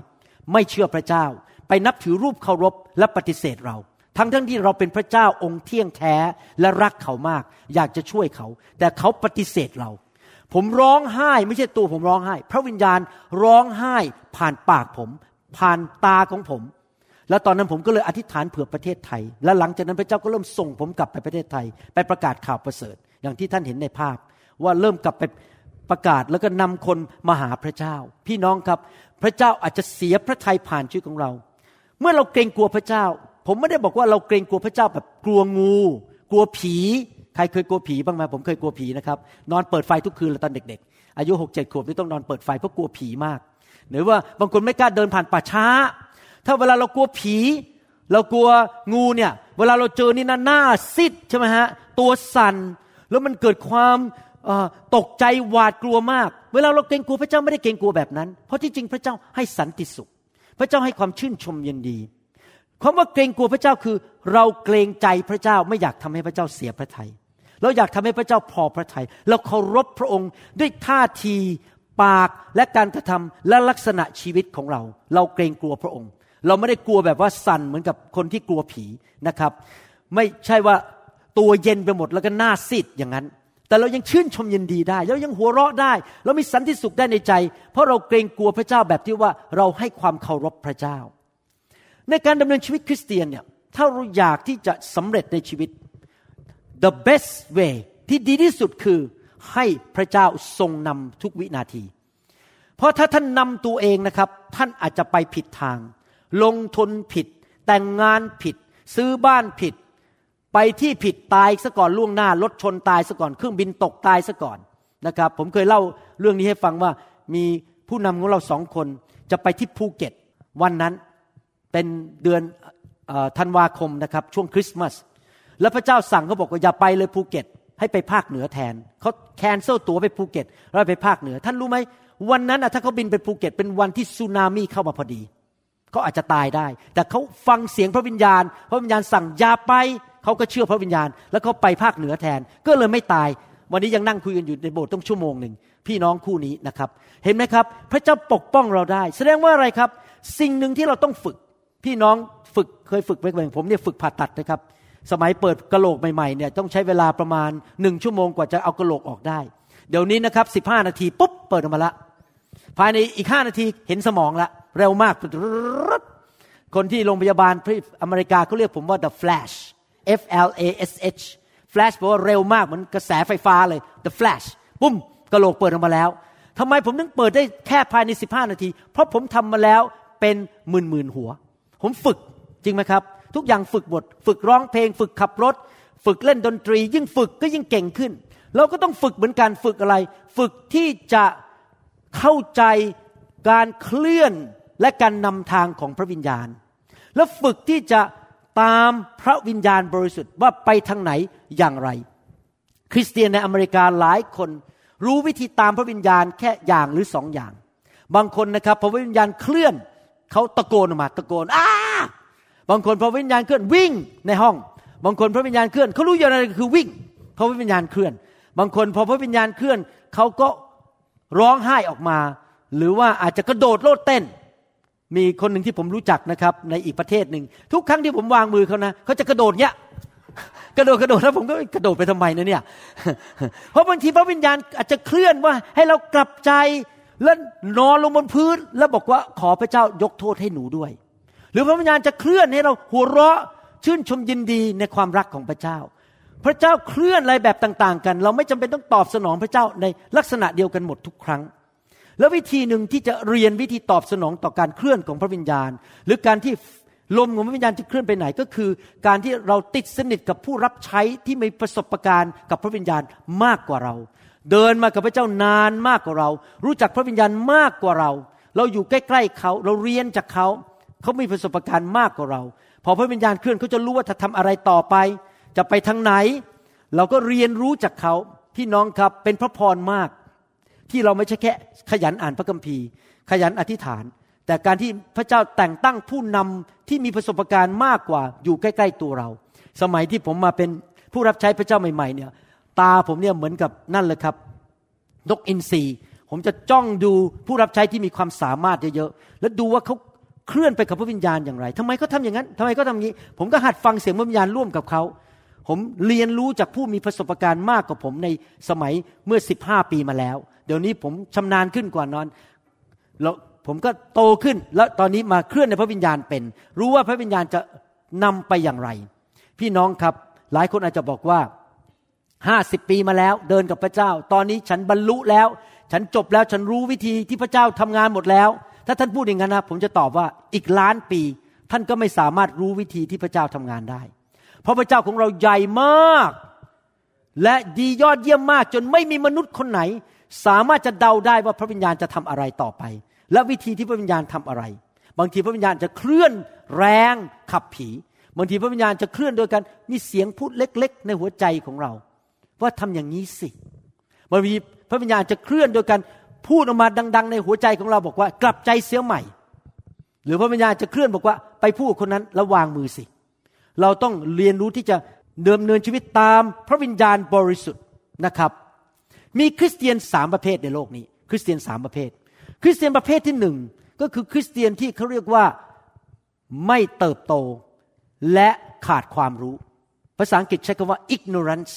ไม่เชื่อพระเจ้า ไปนับถือรูปเคารพและปฏิเสธเรา ทั้งทั้งที่เราเป็นพระเจ้าองค์เที่ยงแท้และรักเขามาก อยากจะช่วยเขา แต่เขาปฏิเสธเรา ผมร้องไห้ไม่ใช่ตัวผมร้องไห้ พระวิญญาณร้องไห้ผ่านปากผม ผ่านตาของผม แล้วตอนนั้นผมก็เลยอธิษฐานเผื่อประเทศไทย และหลังจากนั้นพระเจ้าก็เริ่มส่งผมกลับไปประเทศไทย ไปประกาศข่าวประเสริฐ อย่างที่ท่านเห็นในภาพ ว่าเริ่มกลับไปประกาศแล้วก็นำคนมาหาพระเจ้า พี่น้องครับ พระเจ้าอาจจะเสียพระทัยผ่านชีวิตของเรา เมื่อเราเกรงกลัวพระเจ้า ผมไม่ได้บอกว่าเราเกรงกลัวพระเจ้าแบบกลัวงู กลัวผี ใครเคยกลัวผีบ้างไหมผมเคยกลัวผีนะครับ นอนเปิดไฟทุกคืนเลยตอนเด็ก ๆ อายุหกเจ็ดขวบนี่ต้องนอนเปิดไฟเพราะกลัวผีมาก หรือว่าบางคนไม่กล้าเดินผ่านป่าช้า ถ้าเวลาเรากลัวผี เรากลัวงูเนี่ย เวลาเราเจอนี่นะหน้าซิดใช่ไหมฮะ ตัวสั่น แล้วมันเกิดความตกใจหวาดกลัวมาก เวลาเราเกรงกลัวพระเจ้าไม่ได้เกรงกลัวแบบนั้น เพราะที่จริงพระเจ้าให้สันติสุข พระเจ้าให้ความชื่นชมยินดีคำว่าเกรงกลัวพระเจ้าคือ เราเกรงใจพระเจ้าไม่อยากทำให้พระเจ้าเสียพระทยัย เราอยากทำให้พระเจ้าพอพระทยัยเราเคารพพระองค์ด้วยท่าทีปากและการกระทำและลักษณะชีวิตของเรา เราเกรงกลัวพระองค์ เราไม่ได้กลัวแบบว่าสั่นเหมือนกับคนที่กลัวผีนะครับ ไม่ใช่ว่าตัวเย็นไปหมดแล้วก็หน้าซีดอย่างนั้น แต่เรายังชื่นชมยินดีได้เรายังหัวเราะได้ เรามีสันติสุขได้ในใจ เพราะเราเกรงกลัวพระเจ้าแบบที่ว่าเราให้ความเคารพพระเจ้า ในการดำเนินชีวิตคริสเตียนเนี่ยถ้าเราอยากที่จะสำเร็จในชีวิต the best way ที่ดีที่สุดคือให้พระเจ้าทรงนำทุกวินาที เพราะถ้าท่านนำตัวเองนะครับ ท่านอาจจะไปผิดทาง ลงทุนผิด แต่งงานผิด ซื้อบ้านผิด ไปที่ผิดตายซะก่อนล่วงหน้ารถชนตายซะก่อนเครื่องบินตกตายซะก่อนนะครับ ผมเคยเล่าเรื่องนี้ให้ฟังว่ามีผู้นำของเราสองคนจะไปที่ภูเก็ต วันนั้นเป็นเดือนธันวาคมนะครับ ช่วงคริสต์มาส แล้วพระเจ้าสั่งเขาบอกว่าอย่าไปเลยภูเก็ต ให้ไปภาคเหนือแทนเขา cancel ตั๋วไปภูเก็ตแล้วไปภาคเหนือ ท่านรู้ไหมวันนั้นน่ะถ้าเขาบินไปภูเก็ต เป็นวันที่สึนามิเข้ามาพอดีเขาอาจจะตายได้ แต่เขาฟังเสียงพระวิญญาณ พระวิญญาณสั่งอย่าไปเขาก็เชื่อพระวิญญาณ แล้วเขาไปภาคเหนือแทน ก็เลยไม่ตาย วันนี้ยังนั่งคุยกันอยู่ในโบสถ์ตั้งชั่วโมงหนึ่งพี่น้องคู่นี้นะครับ เห็นไหมครับ พระเจ้าปกป้องเราได้ แสดงว่าอะไรครับ สิ่งหนึ่งที่เราต้องฝึก พี่น้องฝึกเคยฝึกไหมผมเนี่ยฝึกผ่าตัดนะครับ สมัยเปิดกระโหลกใหม่ๆเนี่ยต้องใช้เวลาประมาณหนึ่งชั่วโมงกว่าจะเอากระโหลกออกได้ เดี๋ยวนี้นะครับสิบห้านาทีปุ๊บเปิดออกมาละ ภายในอีกห้านาทีเห็นสมองละ เร็วมาก คนที่โรงพยาบาลที่อเมริกาเขาเรียกผมว่า the flash F L A S H flash แปลว่าเร็วมากเหมือนกระแสไฟฟ้าเลย the flash ปุ้มกระโหลกเปิดออกมาแล้วทำไมผมถึงเปิดได้แค่ภายใน 15 นาที เพราะผมทำมาแล้วเป็นหมื่นหมื่นหัว ผมฝึกจริงไหมครับ ทุกอย่างฝึกบท ฝึกร้องเพลง ฝึกขับรถ ฝึกเล่นดนตรี ยิ่งฝึกก็ยิ่งเก่งขึ้น เราก็ต้องฝึกเหมือนกันฝึกอะไร ฝึกที่จะเข้าใจการเคลื่อนและการนำทางของพระวิญญาณ และฝึกที่จะตามพระวิญญาณบริสุทธิ์ว่าไปทางไหนอย่างไร คริสเตียนในอเมริกาหลายคน รู้วิธีตามพระวิญญาณแค่อย่างหรือสองอย่าง บางคนนะครับพอพระวิญญาณเคลื่อนเขาตะโกนออกมาตะโกนอ้า บางคนพอพระวิญญาณเคลื่อนวิ่งในห้อง บางคนพระวิญญาณเคลื่อนเขารู้อย่างไรคือวิ่งเพราะวิญญาณเคลื่อน บางคนพอพระวิญญาณเคลื่อนเขาก็ร้องไห้ออกมา หรือว่าอาจจะกระโดดโลดเต้น มีคนหนึ่งที่ผมรู้จักนะครับ ในอีกประเทศหนึ่งทุกครั้งที่ผมวางมือเขานะเขาจะกระโดดเนี้ยกระโดดกระโดดแล้วผมก็กระโดดไปทำไมนะเนี่ย เพราะบางทีพระวิญญาณอาจจะเคลื่อนว่าให้เรากลับใจแล้วนอนลงบนพื้นแล้วบอกว่าขอพระเจ้ายกโทษให้หนูด้วย รือพระวิญญาณจะเคลื่อนให้เราหัวเราะชื่นชมยินดีในความรักของพระเจ้า พระเจ้าเคลื่อนอะไรแบบต่างๆ กัน เราไม่จำเป็นต้องตอบสนองพระเจ้าในลักษณะเดียวกันหมดทุกครั้ง แล้ววิธีหนึ่งที่จะเรียนวิธีตอบสนองต่อการเคลื่อนของพระวิญญาณ หรือการที่ลมของพระวิญญาณจะเคลื่อนไปไหนก็คือ การที่เราติดสนิทกับผู้รับใช้ที่มีประสบการณ์กับพระวิญญาณมากกว่าเรา เดินมากับพระเจ้านานมากกว่าเรา รู้จักพระวิญญาณมากกว่าเรา เราอยู่ใกล้ๆเขาเราเรียนจากเขา เขามีประสบการณ์มากกว่าเรา พอพระวิญญาณเคลื่อนเขาจะรู้ว่าจะทำอะไรต่อไป จะไปทางไหน เราก็เรียนรู้จากเขาพี่น้องครับเป็นพระพรมาก ที่เราไม่ใช่แค่ขยันอ่านพระคัมภีร์ ขยันอธิษฐาน แต่การที่พระเจ้าแต่งตั้งผู้นำที่มีประสบการณ์มากกว่าอยู่ใกล้ ๆตัวเรา สมัยที่ผมมาเป็นผู้รับใช้พระเจ้าใหม่ๆเนี่ยตาผมเนี่ยเหมือนกับนั่นเลยครับนกอินทรีผมจะจ้องดูผู้รับใช้ที่มีความสามารถเยอะๆ แล้วดูว่าเขา เคลื่อนไปกับพระวิญญาณอย่างไรทำไมเขาทาอย่างนั้นทำไมเขาทำอย่างนี้ ผมก็หัดฟังเสียงพระวิญญาณร่วมกับเขาผมเรียนรู้จากผู้มีประสบการณ์มากกว่าผมในสมัยเมื่อ 15 ปีมาแล้ว เดี๋ยวนี้ผมชำนาญขึ้นกว่านอนแล้วผมก็โตขึ้นแล้วตอนนี้มาเคลื่อนในพระวิญญาณเป็น รู้ว่าพระวิญญาณจะนำไปอย่างไร พี่น้องครับ หลายคนอาจจะบอกว่าห้าสิบปีมาแล้ว เดินกับพระเจ้า ตอนนี้ฉันบรรลุแล้ว ฉันจบแล้วฉันรู้วิธีที่พระเจ้าทำงานหมดแล้ว ถ้าท่านพูดอย่างนั้นนะผมจะตอบว่าอีกล้านปี ท่านก็ไม่สามารถรู้วิธีที่พระเจ้าทำงานได้ เพราะพระเจ้าของเราใหญ่มาก และดียอดเยี่ยมมาก จนไม่มีมนุษย์คนไหน สามารถจะเดาได้ว่าพระวิญญาณจะทำอะไรต่อไป และวิธีที่พระวิญญาณทำอะไร บางทีพระวิญญาณจะเคลื่อนแรงขับผีบางทีพระวิญญาณจะเคลื่อนโดยการมีเสียงพูดเล็ก ๆ ในหัวใจของเรา ว่าทำอย่างนี้สิบางทีพระวิญญาณจะเคลื่อนโดยการ พูดออกมาดัง ๆ ในหัวใจของเราบอกว่ากลับใจเสียใหม่ หรือพระวิญญาณจะเคลื่อนบอกว่าไปพูดคนนั้นแล้ววางมือสิ เราต้องเรียนรู้ที่จะเดิมเนินชีวิตตามพระวิญญาณบริสุทธิ์นะครับ มีคริสเตียนสามประเภทในโลกนี้ คริสเตียนสามประเภท คริสเตียนประเภทที่หนึ่งก็คือคริสเตียนที่เขาเรียกว่าไม่เติบโตและขาดความรู้ ภาษาอังกฤษใช้คำว่า ignorance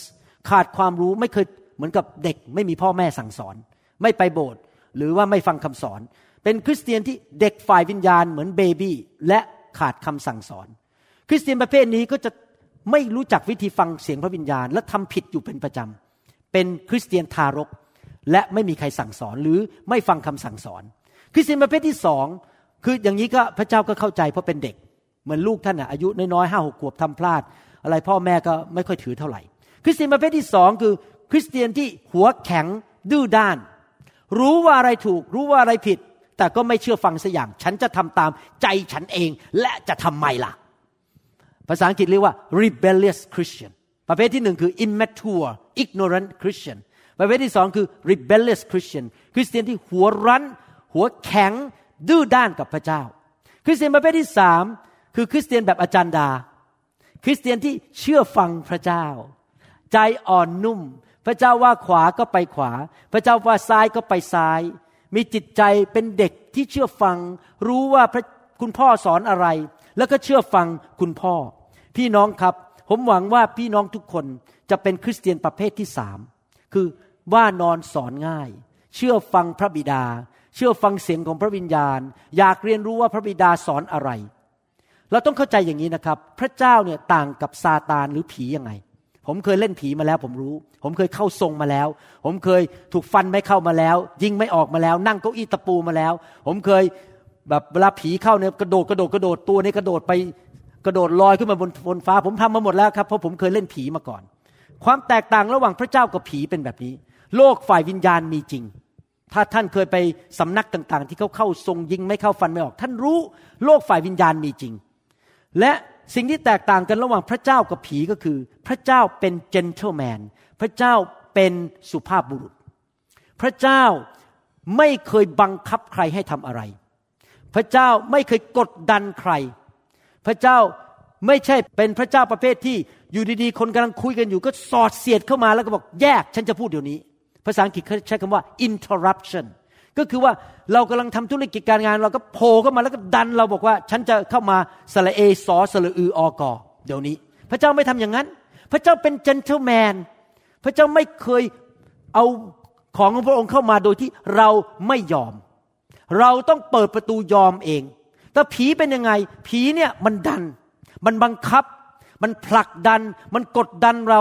ขาดความรู้ไม่เคยเหมือนกับเด็กไม่มีพ่อแม่สั่งสอน ไม่ไปโบสถ์หรือว่าไม่ฟังคำสอน เป็นคริสเตียนที่เด็กฝ่ายวิญญาณเหมือนเบบี้และขาดคำสั่งสอน คริสเตียนประเภทนี้ก็จะไม่รู้จักวิธีฟังเสียงพระวิญญาณ และทำผิดอยู่เป็นประจำเป็นคริสเตียนทารก และไม่มีใครสั่งสอนหรือไม่ฟังคำสั่งสอน คริสเตียนประเภทที่สองคืออย่างนี้ก็พระเจ้าก็เข้าใจเพราะเป็นเด็ก เหมือนลูกท่านอะอายุน้อยๆห้าหกขวบทำพลาด อะไรพ่อแม่ก็ไม่ค่อยถือเท่าไหร่ คริสเตียนประเภทที่สองคือ คริสเตียนที่หัวแข็งดื้อด้าน รู้ว่าอะไรถูก รู้ว่าอะไรผิด แต่ก็ไม่เชื่อฟังสักอย่าง ฉันจะทำตามใจฉันเอง และจะทำไมล่ะ ภาษาอังกฤษเรียกว่า rebellious Christian ประเภทที่หนึ่งคือ immature ignorant Christian ประเภทที่สองคือ rebellious Christian คริสเตียนที่หัวรั้น หัวแข็ง ดื้อด้านกับพระเจ้า คริสเตียนประเภทที่สามคือคริสเตียนแบบอาจารย์ดา คริสเตียนที่เชื่อฟังพระเจ้า ใจอ่อนนุ่ม ระเจ้าว่าขวาก็ไปขวา พระเจ้าว่าซ้ายก็ไปซ้าย มีจิตใจเป็นเด็กที่เชื่อฟัง รู้ว่าพระคุณพ่อสอนอะไร แล้วก็เชื่อฟังคุณพ่อ พี่น้องครับ ผมหวังว่าพี่น้องทุกคนจะเป็นคริสเตียนประเภทที่สามคือว่านอนสอนง่าย เชื่อฟังพระบิดา เชื่อฟังเสียงของพระวิญญาณ อยากเรียนรู้ว่าพระบิดาสอนอะไร เราต้องเข้าใจอย่างนี้นะครับ พระเจ้าเนี่ยต่างกับซาตานหรือผียังไง ผมเคยเล่นผีมาแล้วผมรู้ ผมเคยเข้าทรงมาแล้ว ผมเคยถูกฟันไม่เข้ามาแล้ว ยิงไม่ออกมาแล้ว นั่งเก้าอี้ตะปูมาแล้ว ผมเคยแบบเวลาผีเข้าเนี่ยกระโดดกระโดดกระโดดตัวเนี่ยกระโดดไปกระโดดลอยขึ้นมาบนบนฟ้า ผมทำมาหมดแล้วครับเพราะผมเคยเล่นผีมาก่อน ความแตกต่างระหว่างพระเจ้ากับผีเป็นแบบนี้ โลกฝ่ายวิญญาณมีจริง ถ้าท่านเคยไปสำนักต่างๆ ที่เขาเข้าทรงยิงไม่เข้าฟันไม่ออก ท่านรู้โลกฝ่ายวิญญาณมีจริง และสิ่งที่แตกต่างกันระหว่างพระเจ้ากับผีก็คือ พระเจ้าเป็น gentleman พระเจ้าเป็นสุภาพบุรุษ พระเจ้าไม่เคยบังคับใครให้ทำอะไร พระเจ้าไม่เคยกดดันใคร พระเจ้าไม่ใช่เป็นพระเจ้าประเภทที่อยู่ดีๆ คนกำลังคุยกันอยู่ก็สอดเสียดเข้ามาแล้วก็บอกแยกฉันจะพูดเดี๋ยวนี้ ภาษาอังกฤษเขาใช้คำว่า interruption ก็คือว่าเรากำลังทำธุรกิจการงาน เราก็โผล่เข้ามาแล้วก็ดันเราบอกว่า ฉันจะเข้ามาสละเอสอสละอืออกอเดี๋ยวนี้ พระเจ้าไม่ทำอย่างนั้น พระเจ้าเป็น gentleman พระเจ้าไม่เคยเอาของของพระองค์เข้ามาโดยที่เราไม่ยอม เราต้องเปิดประตูยอมเอง แต่ผีเป็นยังไง ผีเนี่ยมันดัน มันบังคับ มันผลักดัน มันกดดันเรา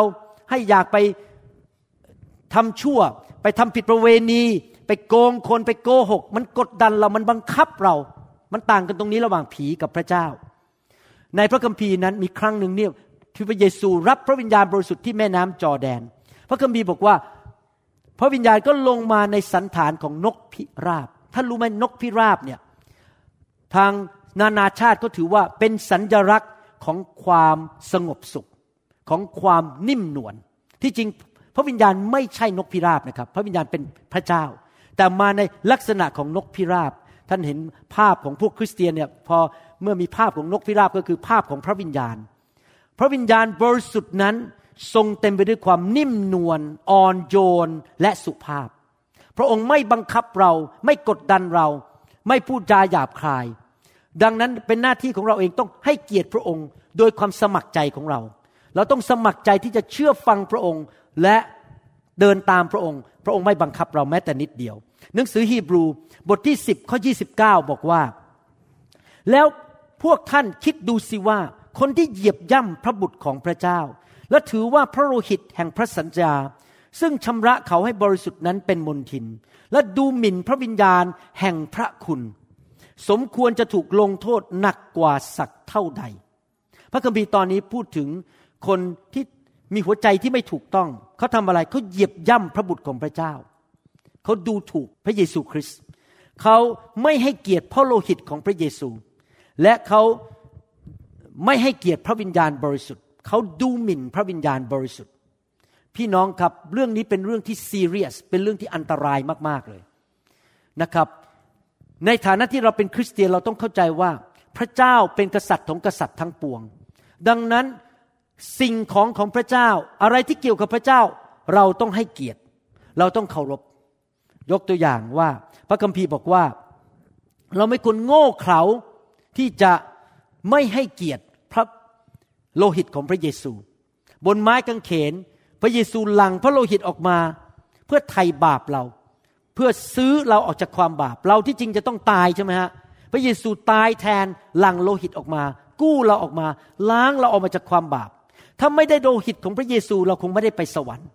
ให้อยากไปทำชั่ว ไปทำผิดประเวณี ไปโกงคนไปโกหก มันกดดันเรา มันบังคับเรา มันต่างกันตรงนี้ระหว่างผีกับพระเจ้า ในพระคัมภีร์นั้นมีครั้งหนึ่งเนี่ยที่พระเยซูรับพระวิญญาณบริสุทธิ์ที่แม่น้ำจอแดน พระคัมภีร์บอกว่า พระวิญญาณก็ลงมาในสันฐานของนกพิราบท่านรู้ไหมนกพิราบเนี่ยทางนานาชาติก็ถือว่าเป็นสัญญลักษณ์ของความสงบสุข ของความนิ่มนวลที่จริงพระวิญญาณไม่ใช่นกพิราบนะครับ พระวิญญาณเป็นพระเจ้า แต่มาในลักษณะของนกพิราบ ท่านเห็นภาพของพวกคริสเตียนเนี่ยพอเมื่อมีภาพของนกพิราบก็คือภาพของพระวิญญาณ พระวิญญาณบริสุทธิ์นั้น ทรงเต็มไปด้วยความนิ่มนวลอ่อนโยนและสุภาพ พระองค์ไม่บังคับเราไม่กดดันเรา ไม่พูดจาหยาบคาย ดังนั้นเป็นหน้าที่ของเราเองต้องให้เกียรติพระองค์ โดยความสมัครใจของเรา เราต้องสมัครใจที่จะเชื่อฟังพระองค์และเดินตามพระองค์ พระองค์ไม่บังคับเราแม้แต่นิดเดียว หนังสือฮีบรูบทที่ 10ข้อ29 บอกว่า แล้วพวกท่านคิดดูสิว่า คนที่เหยียบย่ำพระบุตรของพระเจ้า และถือว่าพระโลหิตแห่งพระสัญญา ซึ่งชำระเขาให้บริสุทธิ์นั้นเป็นมนทิน และดูหมิ่นพระวิญญาณแห่งพระคุณ สมควรจะถูกลงโทษหนักกว่าสักเท่าใด พระคัมภีร์ตอนนี้พูดถึงคนที่มีหัวใจที่ไม่ถูกต้อง เขาทำอะไรเขาเหยียบย่ำพระบุตรของพระเจ้า เขาดูถูกพระเยซูคริสต์เขาไม่ให้เกียรติพระโลหิตของพระเยซู และเขาไม่ให้เกียรติพระวิญญาณบริสุทธิ์ เขาดูหมิ่นพระวิญญาณบริสุทธิ์ พี่น้องครับเรื่องนี้เป็นเรื่องที่ซีเรียส เป็นเรื่องที่อันตรายมากๆเลยนะครับ ในฐานะที่เราเป็นคริสเตียนเราต้องเข้าใจว่า พระเจ้าเป็นกษัตริย์ของกษัตริย์ทั้งปวง ดังนั้นสิ่งของของพระเจ้าอะไรที่เกี่ยวกับพระเจ้า เราต้องให้เกียรติ เราต้องเคารพ ยกตัวอย่างว่า พระคัมภีร์บอกว่า เราไม่ควรโง่เขลาที่จะไม่ให้เกียรติ โลหิตของพระเยซู บนไม้กางเขน พระเยซูหลั่งพระโลหิตออกมา เพื่อไถ่บาปเรา เพื่อซื้อเราออกจากความบาป เราที่จริงจะต้องตายใช่ไหมฮะพระเยซูตายแทนหลั่งโลหิตออกมา กู้เราออกมา ล้างเราออกมาจากความบาป ถ้าไม่ได้โลหิตของพระเยซูเราคงไม่ได้ไปสวรรค์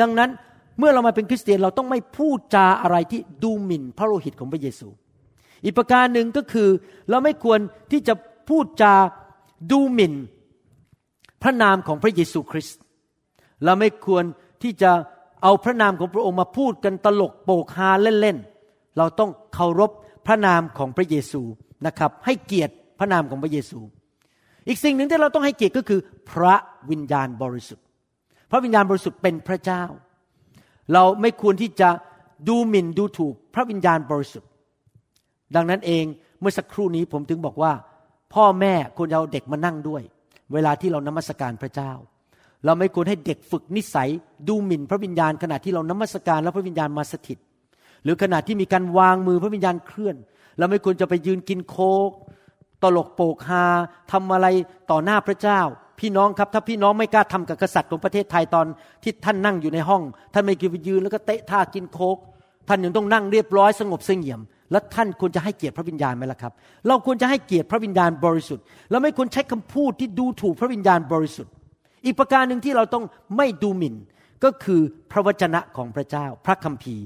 ดังนั้นเมื่อเรามาเป็นคริสเตียนเราต้องไม่พูดจาอะไรที่ดูหมิ่นพระโลหิตของพระเยซู อีกประการหนึ่งก็คือ เราไม่ควรที่จะพูดจาดูหมิ่น พระนามของพระเยซูคริสต์เราไม่ควรที่จะเอาพระนามของพระองค์มาพูดกันตลกโปกฮาเล่นๆเราต้องเคารพพระนามของพระเยซูนะครับ ให้เกียรติพระนามของพระเยซู อีกสิ่งหนึ่งที่เราต้องให้เกียรติก็คือ พระวิญญาณบริสุทธิ์ พระวิญญาณบริสุทธิ์เป็นพระเจ้า เราไม่ควรที่จะดูหมิ่นดูถูกพระวิญญาณบริสุทธิ์ ดังนั้นเองเมื่อสักครู่นี้ผมถึงบอกว่า พ่อแม่ควรจะเอาเด็กมานั่งด้วย เวลาที่เรานมัสการพระเจ้า เราไม่ควรให้เด็กฝึกนิสัยดูหมิ่นพระวิญญาณขณะที่เรานมัสการแล้วพระวิญญาณมาสถิต หรือขณะที่มีการวางมือพระวิญญาณเคลื่อน เราไม่ควรจะไปยืนกินโคกตลกโปกฮาทำอะไรต่อหน้าพระเจ้า พี่น้องครับ ถ้าพี่น้องไม่กล้าทำกับกษัตริย์ของประเทศไทยตอนที่ท่านนั่งอยู่ในห้อง ท่านไม่คิดไปยืนแล้วก็เตะท่ากินโคกท่านยังต้องนั่งเรียบร้อยสงบเสงี่ยม แล้วท่านควรจะให้เกียรติพระวิญญาณไหมล่ะครับ เราควรจะให้เกียรติพระวิญญาณบริสุทธิ์ เราไม่ควรใช้คำพูดที่ดูถูกพระวิญญาณบริสุทธิ์ อีกประการหนึ่งที่เราต้องไม่ดูหมิ่น ก็คือพระวจนะของพระเจ้า พระคัมภีร์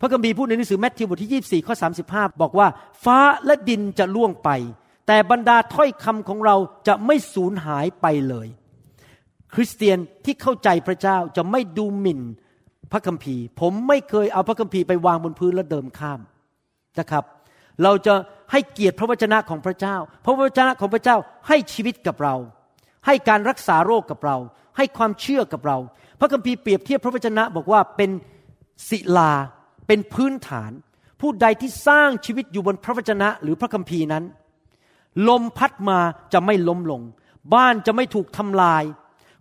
พระคัมภีร์พูดในหนังสือแมทธิวบทที่ 24 ข้อ 35 บอกว่า ฟ้าและดินจะล่วงไป แต่บรรดาถ้อยคำของเราจะไม่สูญหายไปเลย คริสเตียนที่เข้าใจพระเจ้าจะไม่ดูหมิ่นพระคัมภีร์ ผมไม่เคยเอาพระคัมภีร์ไปวางบนพื้นแล้วเดิมข้าม นะครับ เราจะให้เกียรติพระวจนะของพระเจ้า พระวจนะของพระเจ้าให้ชีวิตกับเรา ให้การรักษาโรคกับเรา ให้ความเชื่อกับเรา พระคัมภีร์เปรียบเทียบพระวจนะบอกว่าเป็นศิลา เป็นพื้นฐาน ผู้ใดที่สร้างชีวิตอยู่บนพระวจนะหรือพระคัมภีร์นั้น ลมพัดมาจะไม่ล้มลง บ้านจะไม่ถูกทำลาย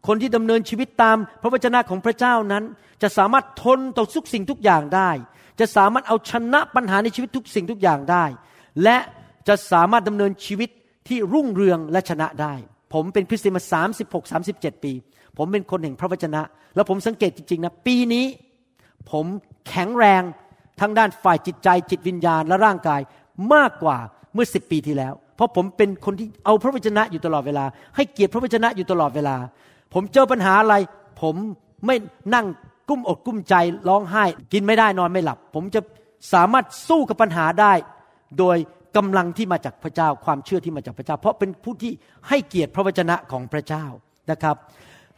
คนที่ดำเนินชีวิตตามพระวจนะของพระเจ้านั้น จะสามารถทนต่อทุกสิ่งทุกอย่างได้ จะสามารถเอาชนะปัญหาในชีวิตทุกสิ่งทุกอย่างได้ และจะสามารถดำเนินชีวิตที่รุ่งเรืองและชนะได้ ผมเป็นคริสเตียนมา36 37ปี ผมเป็นคนแห่งพระวจนะ แล้วผมสังเกตจริงๆนะปีนี้ ผมแข็งแรงทั้งด้านฝ่ายจิตใจจิตวิญญาณและร่างกายมากกว่าเมื่อสิบปีที่แล้ว เพราะผมเป็นคนที่เอาพระวจนะอยู่ตลอดเวลา ให้เกียรติพระวจนะอยู่ตลอดเวลา ผมเจอปัญหาอะไร ผมไม่นั่ง กุ้มอกกุ้มใจร้องไห้ กินไม่ได้นอนไม่หลับ ผมจะสามารถสู้กับปัญหาได้ โดยกำลังที่มาจากพระเจ้า ความเชื่อที่มาจากพระเจ้า เพราะเป็นผู้ที่ให้เกียรติพระวจนะของพระเจ้านะครับ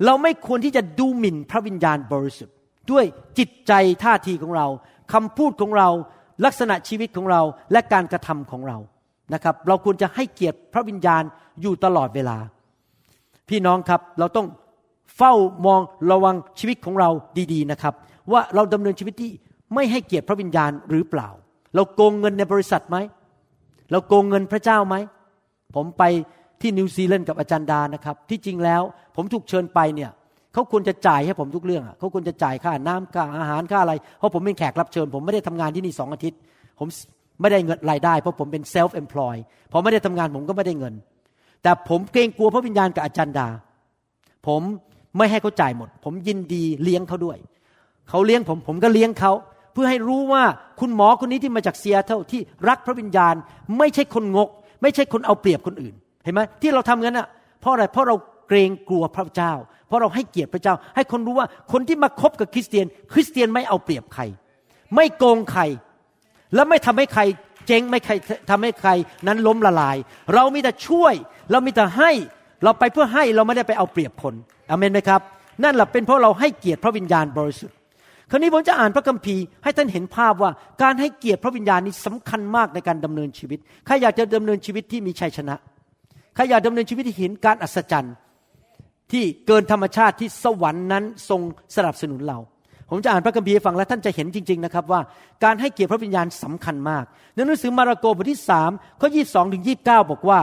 เราไม่ควรที่จะดูหมิ่นพระวิญญาณบริสุทธิ์ ด้วยจิตใจท่าทีของเราคำพูดของเราลักษณะชีวิตของเราและการกระทำของเรานะครับ เราควรจะให้เกียรติพระวิญญาณอยู่ตลอดเวลา พี่น้องครับเราต้อง เฝ้ามองระวังชีวิตของเราดีๆนะครับ ว่าเราดำเนินชีวิตที่ไม่ให้เกียรติพระวิญญาณหรือเปล่า เราโกงเงินในบริษัทไหม เราโกงเงินพระเจ้าไหม ผมไปที่นิวซีแลนด์กับอาจารย์ดานะครับ ที่จริงแล้วผมถูกเชิญไปเนี่ยเขาควรจะจ่ายให้ผมทุกเรื่องเขาควรจะจ่ายค่าน้ำค่าอาหารค่าอะไร เพราะผมเป็นแขกรับเชิญ ผมไม่ได้ทำงานที่นี่สองอาทิตย์ ผมไม่ได้เงินรายได้ เพราะผมเป็นเซลฟ์เอมพลอยพอไม่ได้ทำงานผมก็ไม่ได้เงิน แต่ผมเกรงกลัวพระวิญญาณกับอาจารย์ดา ผม ไม่ให้เขาจ่ายหมด ผมยินดีเลี้ยงเขาด้วย เขาเลี้ยงผมผมก็เลี้ยงเขา เพื่อให้รู้ว่าคุณหมอคนนี้ที่มาจากเซียเท่าที่รักพระวิญญาณ ไม่ใช่คนงก ไม่ใช่คนเอาเปรียบคนอื่น เห็นไหมที่เราทำงั้นอะเพราะอะไรเพราะเราเกรงกลัวพระเจ้า เพราะเราให้เกียรติพระเจ้า ให้คนรู้ว่าคนที่มาคบกับคริสเตียน คริสเตียนไม่เอาเปรียบใคร ไม่โกงใคร และไม่ทำให้ใครเจ๊งไม่ใครทำให้ใครนั้นล้มละลาย เรามีแต่ช่วย เรามีแต่ให้ เราไปเพื่อให้เราไม่ได้ไปเอาเปรียบคน อเมนไหมครับ นั่นแหละเป็นเพราะเราให้เกียรติพระวิญญาณบริสุทธิ์ คราวนี้ผมจะอ่านพระคัมภีร์ให้ท่านเห็นภาพว่าการให้เกียรติพระวิญญาณนี้สำคัญมากในการดำเนินชีวิต ใครอยากจะดำเนินชีวิตที่มีชัยชนะ ใครอยากดำเนินชีวิตที่เห็นการอัศจรรย์ ที่เกินธรรมชาติที่สวรรค์นั้นทรงสนับสนุนเราผมจะอ่านพระคัมภีร์ฟังแล้วท่านจะเห็นจริง ๆ นะครับว่าการให้เกียรติพระวิญญาณสำคัญมากในหนังสือมาระโกบทที่สามข้อยี่สองถึงยีบเก้าบอกว่า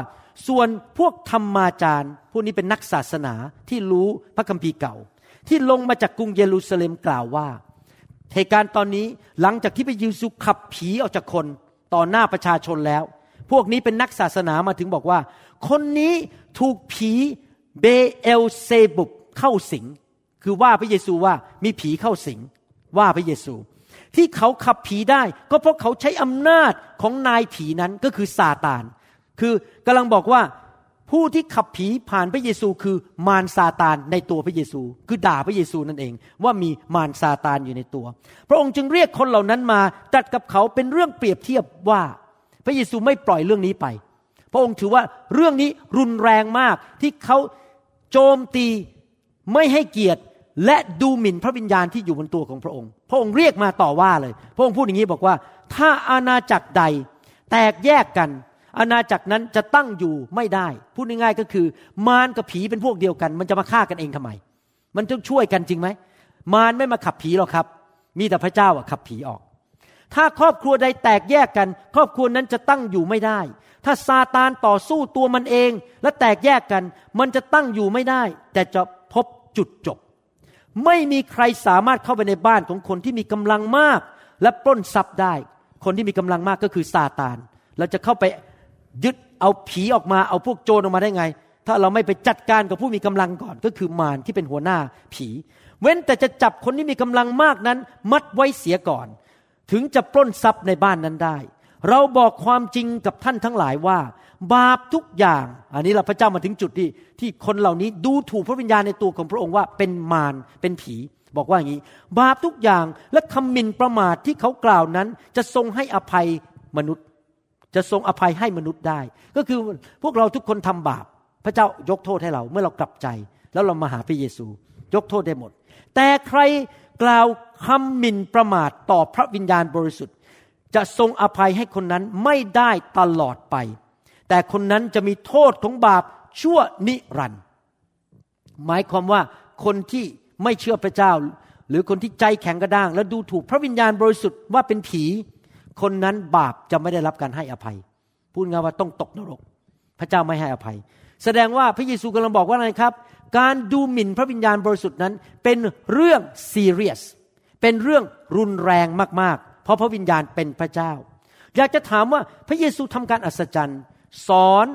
ส่วนพวกธรรมาจารย์ พวกนี้เป็นนักศาสนาที่รู้พระคัมภีร์เก่า ที่ลงมาจากกรุงเยรูซาเล็มกล่าวว่าเหตุการณ์ตอนนี้หลังจากที่พระเยซูขับผีออกจากคนต่อหน้าประชาชนแล้ว พวกนี้เป็นนักศาสนามาถึงบอกว่า คนนี้ถูกผีเบเอลเซบุบเข้าสิง คือว่าพระเยซูว่ามีผีเข้าสิง ว่าพระเยซู ที่เขาขับผีได้ก็เพราะเขาใช้อำนาจของนายผีนั้นก็คือซาตาน คือกำลังบอกว่า ผู้ที่ขับผีผ่านพระเยซูคือมารซาตานในตัวพระเยซู คือด่าพระเยซูนั่นเอง ว่ามีมารซาตานอยู่ในตัว พระองค์จึงเรียกคนเหล่านั้นมาตัดกับเขาเป็นเรื่องเปรียบเทียบว่า พระเยซูไม่ปล่อยเรื่องนี้ไป พระองค์ถือว่าเรื่องนี้รุนแรงมากที่เขาโจมตีไม่ให้เกียรติและดูหมิ่นพระวิญญาณที่อยู่บนตัวของพระองค์ พระองค์เรียกมาต่อว่าเลย พระองค์พูดอย่างนี้บอกว่า ถ้าอาณาจักรใดแตกแยกกัน อาณาจักรนั้นจะตั้งอยู่ไม่ได้ พูดง่ายๆก็คือ มารกับผีเป็นพวกเดียวกัน มันจะมาฆ่ากันเองทำไม มันต้องช่วยกันจริงไหม มารไม่มาขับผีหรอกครับ มีแต่พระเจ้าอะขับผีออก ถ้าครอบครัวใดแตกแยกกัน ครอบครัวนั้นจะตั้งอยู่ไม่ได้ ถ้าซาตานต่อสู้ตัวมันเอง และแตกแยกกัน มันจะตั้งอยู่ไม่ได้ แต่จะพบจุดจบ ไม่มีใครสามารถเข้าไปในบ้านของคนที่มีกำลังมาก และปล้นทรัพย์ได้ คนที่มีกำลังมากก็คือซาตานเราจะเข้าไป ยึดเอาผีออกมาเอาพวกโจรออกมาได้ไง ถ้าเราไม่ไปจัดการกับผู้มีกำลังก่อน ก็คือมารที่เป็นหัวหน้าผี เว้นแต่จะจับคนที่มีกำลังมากนั้น มัดไว้เสียก่อน ถึงจะปล้นทรัพย์ในบ้านนั้นได้ เราบอกความจริงกับท่านทั้งหลายว่า บาปทุกอย่าง อันนี้เราพระเจ้ามาถึงจุดที่ที่คนเหล่านี้ดูถูกพระวิญญาณในตัวของพระองค์ว่าเป็นมารเป็นผีบอกว่าอย่างนี้ บาปทุกอย่างและคำมินประมาทที่เขากล่าวนั้น จะทรงให้อภัยมนุษย์ จะทรงอภัยให้มนุษย์ได้ ก็คือพวกเราทุกคนทำบาป พระเจ้ายกโทษให้เราเมื่อเรากลับใจ แล้วเรามาหาพระเยซู ยกโทษได้หมด แต่ใครกล่าวคำหมิ่นประมาทต่อพระวิญญาณบริสุทธิ์ จะทรงอภัยให้คนนั้นไม่ได้ตลอดไป แต่คนนั้นจะมีโทษของบาปชั่วนิรันด์หมายความว่าคนที่ไม่เชื่อพระเจ้า หรือคนที่ใจแข็งกระด้าง แล้วดูถูกพระวิญญาณบริสุทธิ์ว่าเป็นผี คนนั้นบาปจะไม่ได้รับการให้อภัย พูดง่ายว่าต้องตกนรก พระเจ้าไม่ให้อภัย แสดงว่าพระเยซูกำลังบอกว่าอะไรครับ การดูหมิ่นพระวิญญาณบริสุทธิ์นั้น เป็นเรื่องซีเรียส เป็นเรื่องรุนแรงมากๆ เพราะพระวิญญาณเป็นพระเจ้า อยากจะถามว่าพระเยซูทำการอัศจรรย์ สอน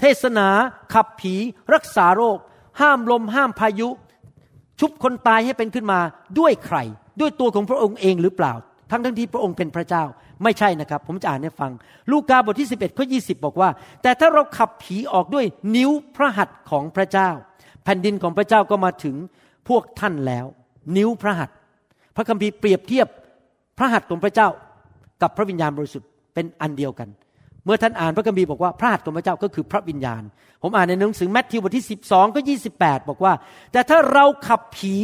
เทศนา ขับผี รักษาโรค ห้ามลม ห้ามพายุ ชุบคนตายให้เป็นขึ้นมาด้วยใคร ด้วยตัวของพระองค์เองหรือเปล่า ทั้งทั้งที่พระองค์เป็นพระเจ้า ไม่ใช่นะครับ ผมจะอ่านให้ฟัง ลูกาบทที่ 11ข้อยีบอกว่า แต่ถ้าเราขับผีออกด้วยนิ้วพระหัตถ์ของพระเจ้า แผ่นดินของพระเจ้าก็มาถึงพวกท่านแล้ว นิ้วพระหัตถ์พระคัมภีร์เปรียบเทียบพระหัตถ์ของพระเจ้า กับพระวิญญาณบริสุทธิ์เป็นอันเดียวกัน เมื่อท่านอ่านพระคัมภีร์บอกว่าพระหัตถ์ของพระเจ้าก็คือพระวิญญาณ ผมอ่านในหนังสือแมทธิวบทที่ 12 ก็ 28 บอกว่า แต่ถ้าเราขับผี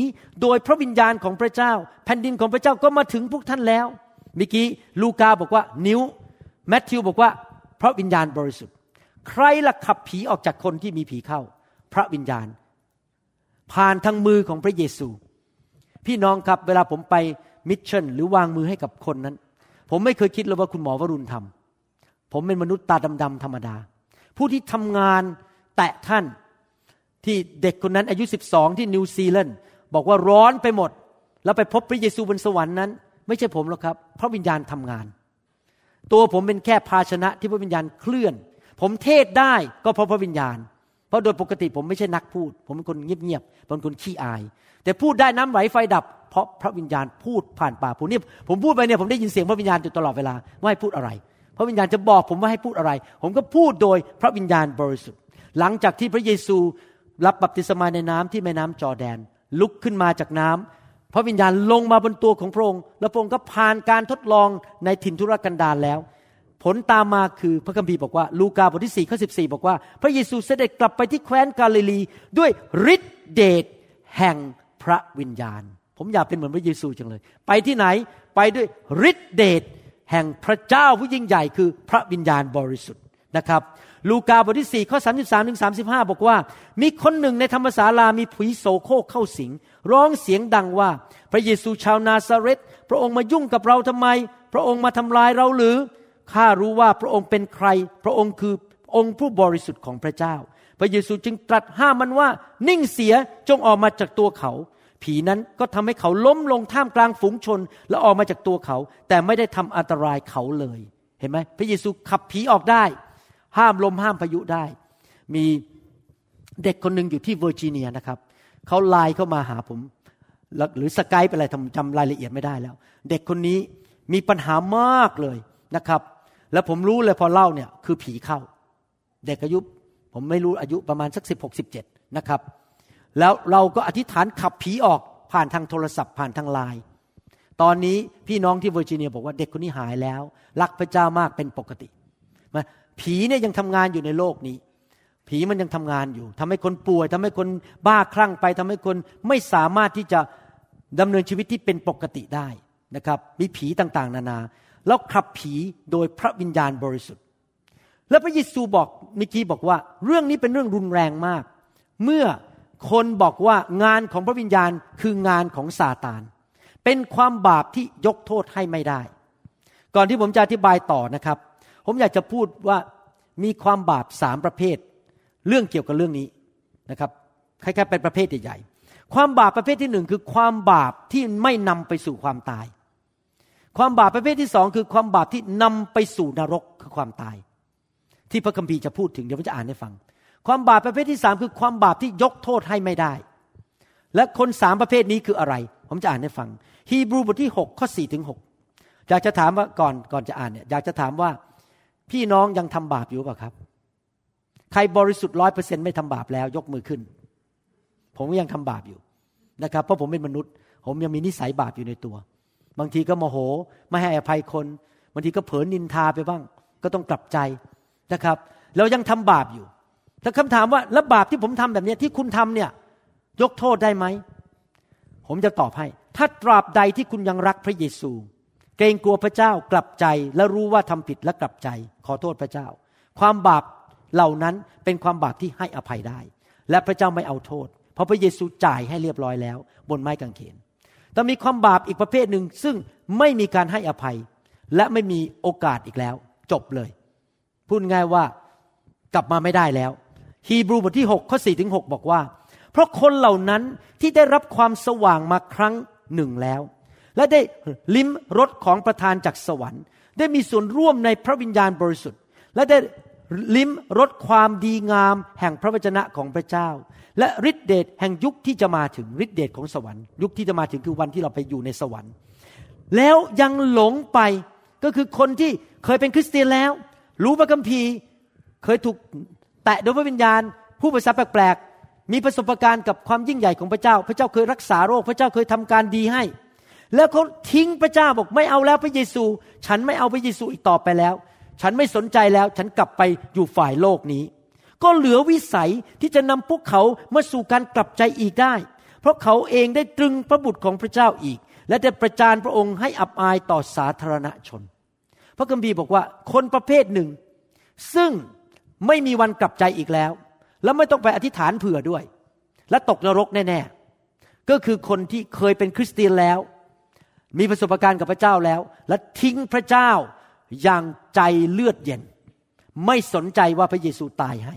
โดยพระวิญญาณของพระเจ้า แผ่นดินของพระเจ้าก็มาถึงพวกท่านแล้วเมื่อกี้ลูกาบอกว่านิ้วแมทธิวบอกว่าพระวิญญาณบริสุทธิ์ ใครล่ะขับผีออกจากคนที่มีผีเข้า พระวิญญาณ ผ่านทางมือของพระเยซู พี่น้องครับเวลาผมไปมิชชั่นหรือวางมือให้กับคนนั้น ผมไม่เคยคิดเลยว่าคุณหมอวรุณทำ ผมเป็นมนุษย์ตาดำๆธรรมดา ผู้ที่ทำงานแตะท่านที่เด็กคนนั้นอายุ 12 ที่นิวซีแลนด์บอกว่าร้อนไปหมด แล้วไปพบพระเยซูบนสวรรค์นั้น ไม่ใช่ผมหรอกครับ พระวิญญาณทำงาน ตัวผมเป็นแค่ภาชนะที่พระวิญญาณเคลื่อน ผมเทศได้ก็เพราะพระวิญญาณ เพราะโดยปกติผมไม่ใช่นักพูด ผมเป็นคนเงียบๆเป็นคนขี้อาย แต่พูดได้น้ำไหลไฟดับ เพราะพระวิญญาณพูดผ่านปากผมเนี่ยผมพูดไปเนี่ยผมได้ยินเสียงพระวิญญาณอยู่ตลอดเวลาว่าให้พูดอะไร พระวิญญาณจะบอกผมว่าให้พูดอะไร ผมก็พูดโดยพระวิญญาณบริสุทธิ์ หลังจากที่พระเยซูรับบัพติศมาในน้ำที่แม่น้ำจอแดน ลุกขึ้นมาจากน้ำพระวิญญาณลงมาบนตัวของพระองค์แล้วพระองค์ก็ผ่านการทดลองในถิ่นทุรกันดารแล้ว ผลตามมาคือพระคัมภีร์บอกว่า ลูกาบทที่4ข้อ14บอกว่า พระเยซูเสด็จกลับไปที่แคว้นกาลิลีด้วยฤทธิเดชแห่งพระวิญญาณ ผมอยากเป็นเหมือนพระเยซูจังเลย ไปที่ไหนไปด้วยฤทธิเดช แห่งพระเจ้าผู้ยิ่งใหญ่คือพระวิญญาณบริสุทธิ์นะครับ ลูกาบทที่4ข้อ33ถึง35 บอกว่า มีคนหนึ่งในธรรมศาลามีผีโสโครกเข้าสิง ร้องเสียงดังว่า พระเยซูชาวนาซาเรตพระองค์มายุ่งกับเราทำไม พระองค์มาทำลายเราหรือข้ารู้ว่าพระองค์เป็นใคร พระองค์คือองค์ผู้บริสุทธิ์ของพระเจ้า พระเยซูจึงตรัสห้ามมันว่านิ่งเสียจงออกมาจากตัวเขา ผีนั้นก็ทำให้เขาล้มลงท่ามกลางฝูงชน และออกมาจากตัวเขา แต่ไม่ได้ทำอันตรายเขาเลย เห็นไหมพระเยซูขับผีออกได้ ห้ามลมห้ามพายุได้ มีเด็กคนหนึ่งอยู่ที่เวอร์จิเนียนะครับเขาไลน์เข้ามาหาผม หรือ Skype อะไรผมจำรายละเอียดไม่ได้แล้ว เด็กคนนี้มีปัญหามากเลยนะครับ แล้วผมรู้เลยพอเล่าเนี่ยคือผีเข้า เด็กอายุผมไม่รู้อายุประมาณสักสิบหกสิบเจ็ดนะครับ แล้วเราก็อธิษฐานขับผีออกผ่านทางโทรศัพท์ผ่านทางไลน์ตอนนี้พี่น้องที่เวอร์จิเนียบอกว่าเด็กคนนี้หายแล้ว รักพระเจ้ามากเป็นปกติมาผีเนี่ยยังทำงานอยู่ในโลกนี้ ผีมันยังทำงานอยู่ทำให้คนป่วยทำให้คนบ้าคลั่งไปทำให้คนไม่สามารถที่จะดำเนินชีวิตที่เป็นปกติได้นะครับ มีผีต่างๆ นานา แล้วขับผีโดยพระวิญญาณบริสุทธิ์ แล้วพระเยซูบอกเมื่อกี้บอกว่า เรื่องนี้เป็นเรื่องรุนแรงมาก เมื่อ คนบอกว่างานของพระวิญญาณคืองานของซาตาน เป็นความบาปที่ยกโทษให้ไม่ได้ ก่อนที่ผมจะอธิบายต่อนะครับ ผมอยากจะพูดว่ามีความบาปสามประเภท เรื่องเกี่ยวกับเรื่องนี้นะครับคล้ายๆเป็นประเภทใหญ่ๆความบาปประเภทที่หนึ่งคือความบาปที่ไม่นำไปสู่ความตาย ความบาปประเภทที่สองคือความบาปที่นำไปสู่นรกคือความตาย ที่พระคัมภีร์จะพูดถึงเดี๋ยวผมจะอ่านให้ฟัง ความบาปประเภทที่สามคือความบาปที่ยกโทษให้ไม่ได้ และคนสามประเภทนี้คืออะไร ผมจะอ่านให้ฟัง ฮีบรูบทที่6ข้อ4ถึง6อยากจะถามว่าก่อนก่อนจะอ่านเนี่ยอยากจะถามว่าพี่น้องยังทำบาปอยู่เปล่าครับ ใครบริสุทธิ์ร้อยเปอร์เซ็นไม่ทำบาปแล้วยกมือขึ้น ผมยังทำบาปอยู่นะครับ เพราะผมเป็นมนุษย์ ผมยังมีนิสัยบาปอยู่ในตัว บางทีก็โมโห ไม่ให้อภัยคนบางทีก็เผลอนินทาไปบ้าง ก็ต้องกลับใจนะครับ เรายังทำบาปอยู่ แต่คำถามว่าแล้วบาปที่ผมทำแบบนี้ที่คุณทำเนี่ย ยกโทษได้ไหม ผมจะตอบให้ ถ้าตราบใดที่คุณยังรักพระเยซู เกรงกลัวพระเจ้ากลับใจและรู้ว่าทำผิดและกลับใจ ขอโทษพระเจ้า ความบาปเหล่านั้นเป็นความบาปที่ให้อภัยได้ และพระเจ้าไม่เอาโทษ เพราะพระเยซูจ่ายให้เรียบร้อยแล้ว บนไม้กางเขนแต่มีความบาปอีกประเภทหนึ่งซึ่งไม่มีการให้อภัย และไม่มีโอกาสอีกแล้ว จบเลย พูดง่ายว่ากลับมาไม่ได้แล้ว ฮีบรูบทที่ 6 ข้อ4ถึง6บอกว่า เพราะคนเหล่านั้นที่ได้รับความสว่างมาครั้งหนึ่งแล้ว และได้ลิ้มรสของประทานจากสวรรค์ ได้มีส่วนร่วมในพระวิญญาณบริสุทธิ์ และได้ลิ้มรสความดีงามแห่งพระวจนะของพระเจ้า และฤทธิเดชแห่งยุคที่จะมาถึงฤทธิเดชของสวรรค์ยุคที่จะมาถึงคือวันที่เราไปอยู่ในสวรรค์ แล้วยังหลงไปก็คือคนที่เคยเป็นคริสเตียนแล้ว รู้พระคัมภีร์ เคยถูก แตะโดยพระวิญญาณผู้ภาษาแปลกๆมีประสบการณ์กับความยิ่งใหญ่ของพระเจ้า พระเจ้าเคยรักษาโรค พระเจ้าเคยทำการดีให้ แล้วเขาทิ้งพระเจ้าบอกไม่เอาแล้วพระเยซู ฉันไม่เอาพระเยซูอีกต่อไปแล้ว ฉันไม่สนใจแล้ว ฉันกลับไปอยู่ฝ่ายโลกนี้ ก็เหลือวิสัยที่จะนำพวกเขามาสู่การกลับใจอีกได้ เพราะเขาเองได้ตรึงพระบุตรของพระเจ้าอีก และได้ประจานพระองค์ให้อับอายต่อสาธารณชน พระคัมภีร์บอกว่าคนประเภทหนึ่ง ซึ่ง ไม่มีวันกลับใจอีกแล้ว แล้วไม่ต้องไปอธิษฐานเผื่อด้วย และตกนรกแน่ๆ ก็คือคนที่เคยเป็นคริสเตียนแล้ว มีประสบการณ์กับพระเจ้าแล้ว และทิ้งพระเจ้าอย่างใจเลือดเย็น ไม่สนใจว่าพระเยซูตายให้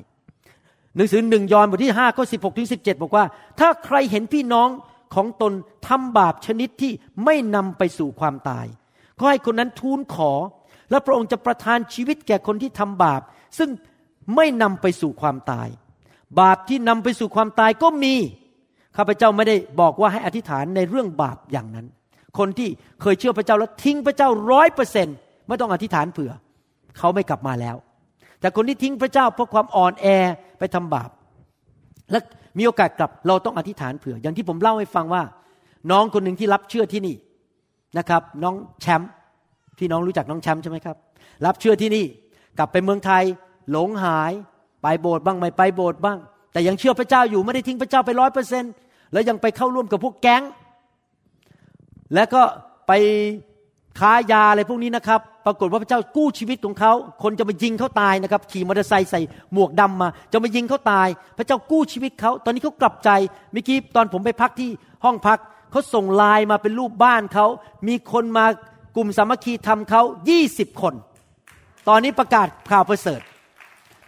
หนังสือหนึ่งยอห์นบทที่ห้าข้อสิบหกถึงสิบเจ็ดบอกว่า ถ้าใครเห็นพี่น้องของตนทำบาปชนิดที่ไม่นำไปสู่ความตาย ก็ให้คนนั้นทูลขอ และพระองค์จะประทานชีวิตแก่คนที่ทำบาป ซึ่ง ไม่นำไปสู่ความตาย บาปที่นำไปสู่ความตายก็มีข้าพเจ้าไม่ได้บอกว่าให้อธิษฐานในเรื่องบาปอย่างนั้น คนที่เคยเชื่อพระเจ้าแล้วทิ้งพระเจ้าร้อยเปอร์เซ็นไม่ต้องอธิษฐานเผื่อ เขาไม่กลับมาแล้ว แต่คนที่ทิ้งพระเจ้าเพราะความอ่อนแอไปทำบาป และมีโอกาสกลับเราต้องอธิษฐานเผื่อ อย่างที่ผมเล่าให้ฟังว่า น้องคนหนึ่งที่รับเชื่อที่นี่นะครับ น้องแชมป์พี่น้องรู้จักน้องแชมป์ใช่ไหมครับ รับเชื่อที่นี่ กลับไปเมืองไทย หลงหายไปโบสถ์บ้างไม่ไปโบสถ์บ้าง แต่ยังเชื่อพระเจ้าอยู่ไม่ได้ทิ้งพระเจ้าไปร้อยเปอร์เซ็นแล้วยังไปเข้าร่วมกับพวกแก๊ง แล้วก็ไปค้ายาอะไรพวกนี้นะครับ ปรากฏว่าพระเจ้ากู้ชีวิตของเขา คนจะมายิงเขาตายนะครับ ขี่มอเตอร์ไซค์ใส่หมวกดำมา จะมายิงเขาตาย พระเจ้ากู้ชีวิตเขา ตอนนี้เขากลับใจเมื่อกี้ตอนผมไปพักที่ห้องพักเขาส่งไลน์มาเป็นรูปบ้านเขา มีคนมากลุ่มสามัคคีทำเขายี่สิบคน ตอนนี้ประกาศข่าวประเสริฐ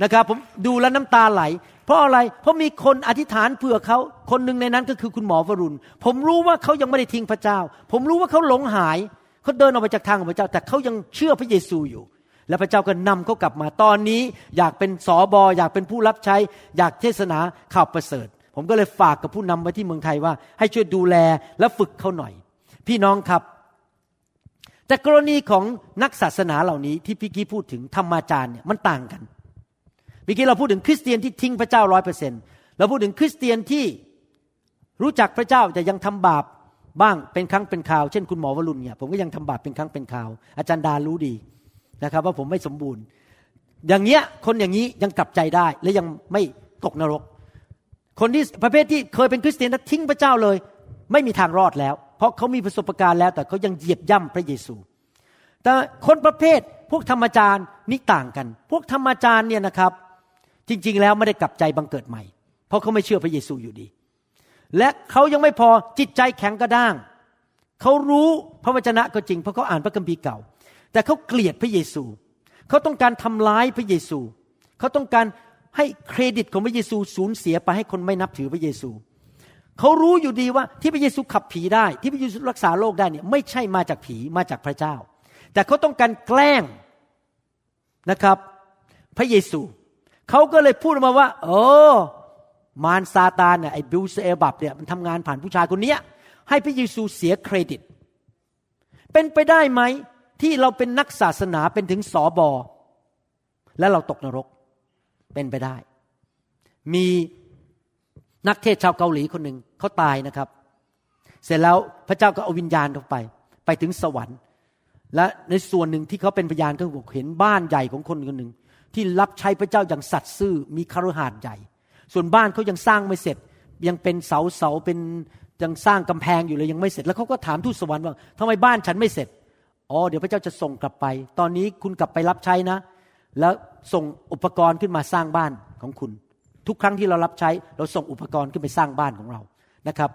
นะครับผมดูแล้วน้ำตาไหล เพราะอะไร เพราะมีคนอธิษฐานเผื่อเขา คนหนึ่งในนั้นก็คือคุณหมอวรุณ ผมรู้ว่าเขายังไม่ได้ทิ้งพระเจ้า ผมรู้ว่าเขาหลงหายเขาเดินออกไปจากทางของพระเจ้า แต่เขายังเชื่อพระเยซูอยู่ แล้วพระเจ้าก็นำเขากลับมา ตอนนี้อยากเป็นสอบออยากเป็นผู้รับใช้ อยากเทศนาข่าวประเสริฐ ผมก็เลยฝากกับผู้นำไว้ที่เมืองไทยว่า ให้ช่วยดูแลและฝึกเขาหน่อย พี่น้องครับแต่กรณีของนักศาสนาเหล่านี้ที่พี่กี้พูดถึงธรรมาจารย์เนี่ยมันต่างกัน เมื่อกี้เราพูดถึงคริสเตียนที่ทิ้งพระเจ้าร้อยเปอร์เซ็นต์เราพูดถึงคริสเตียนที่รู้จักพระเจ้าแต่ยังทำบาปบ้างเป็นครั้งเป็นคราว เช่นคุณหมอวรุณเนี่ยผมก็ยังทำบาปเป็นครั้งเป็นคราว อาจารย์ดารู้ดีนะครับว่าผมไม่สมบูรณ์ อย่างเงี้ยคนอย่างนี้ยังกลับใจได้และยังไม่ตกนรก คนที่ประเภทที่เคยเป็นคริสเตียนแล้วทิ้งพระเจ้าเลย ไม่มีทางรอดแล้ว เพราะเขามีประสบการณ์แล้ว แต่เขายังเหยียบย่ำพระเยซู แต่คนประเภทพวกธรรมจารย์นี่ต่างกัน พวกธรรมจารย์เนี่ยนะครับ จริง ๆ แล้วไม่ได้กลับใจบังเกิดใหม่ เพราะเขาไม่เชื่อพระเยซูอยู่ดี และเขายังไม่พอจิตใจแข็งกระด้าง เขารู้พระวจนะก็จริงเพราะเขาอ่านพระคัมภีร์เก่า แต่เขาเกลียดพระเยซู เขาต้องการทำร้ายพระเยซู เขาต้องการให้เครดิตของพระเยซูสูญเสียไปให้คนไม่นับถือพระเยซู เขารู้อยู่ดีว่าที่พระเยซูขับผีได้ ที่พระเยซูรักษาโรคได้เนี่ยไม่ใช่มาจากผีมาจากพระเจ้า แต่เขาต้องการแกล้งนะครับ พระเยซู เขาก็เลยพูดมาว่า โอ้มารซาตานเนี่ยไอ้บิลเซบับเนี่ยมันทำงานผ่านผู้ชายคนนี้ให้พระเยซูเสียเครดิต เป็นไปได้ไหมที่เราเป็นนักศาสนาเป็นถึงสอบอ และเราตกนรก เป็นไปได้ มีนักเทศชาวเกาหลีคนหนึ่งเขาตายนะครับ เสร็จแล้วพระเจ้าก็เอาวิญญาณเขาไป ไปถึงสวรรค์ และในส่วนหนึ่งที่เขาเป็นพยานก็บอกเห็นบ้านใหญ่ของคนคนหนึ่ง ที่รับใช้พระเจ้าอย่างสัตย์ซื่อมีคารหาสน์ใหญ่ ส่วนบ้านเขายังสร้างไม่เสร็จ ยังเป็นเสาเสาเป็นยังสร้างกำแพงอยู่เลยยังไม่เสร็จแล้วเขาก็ถามทูตสวรรค์ว่าทำไมบ้านฉันไม่เสร็จอ๋อเดี๋ยวพระเจ้าจะส่งกลับไป ตอนนี้คุณกลับไปรับใช้นะ แล้วส่งอุปกรณ์ขึ้นมาสร้างบ้านของคุณ ทุกครั้งที่เรารับใช้ เราส่งอุปกรณ์ขึ้นไปสร้างบ้านของเรานะครับ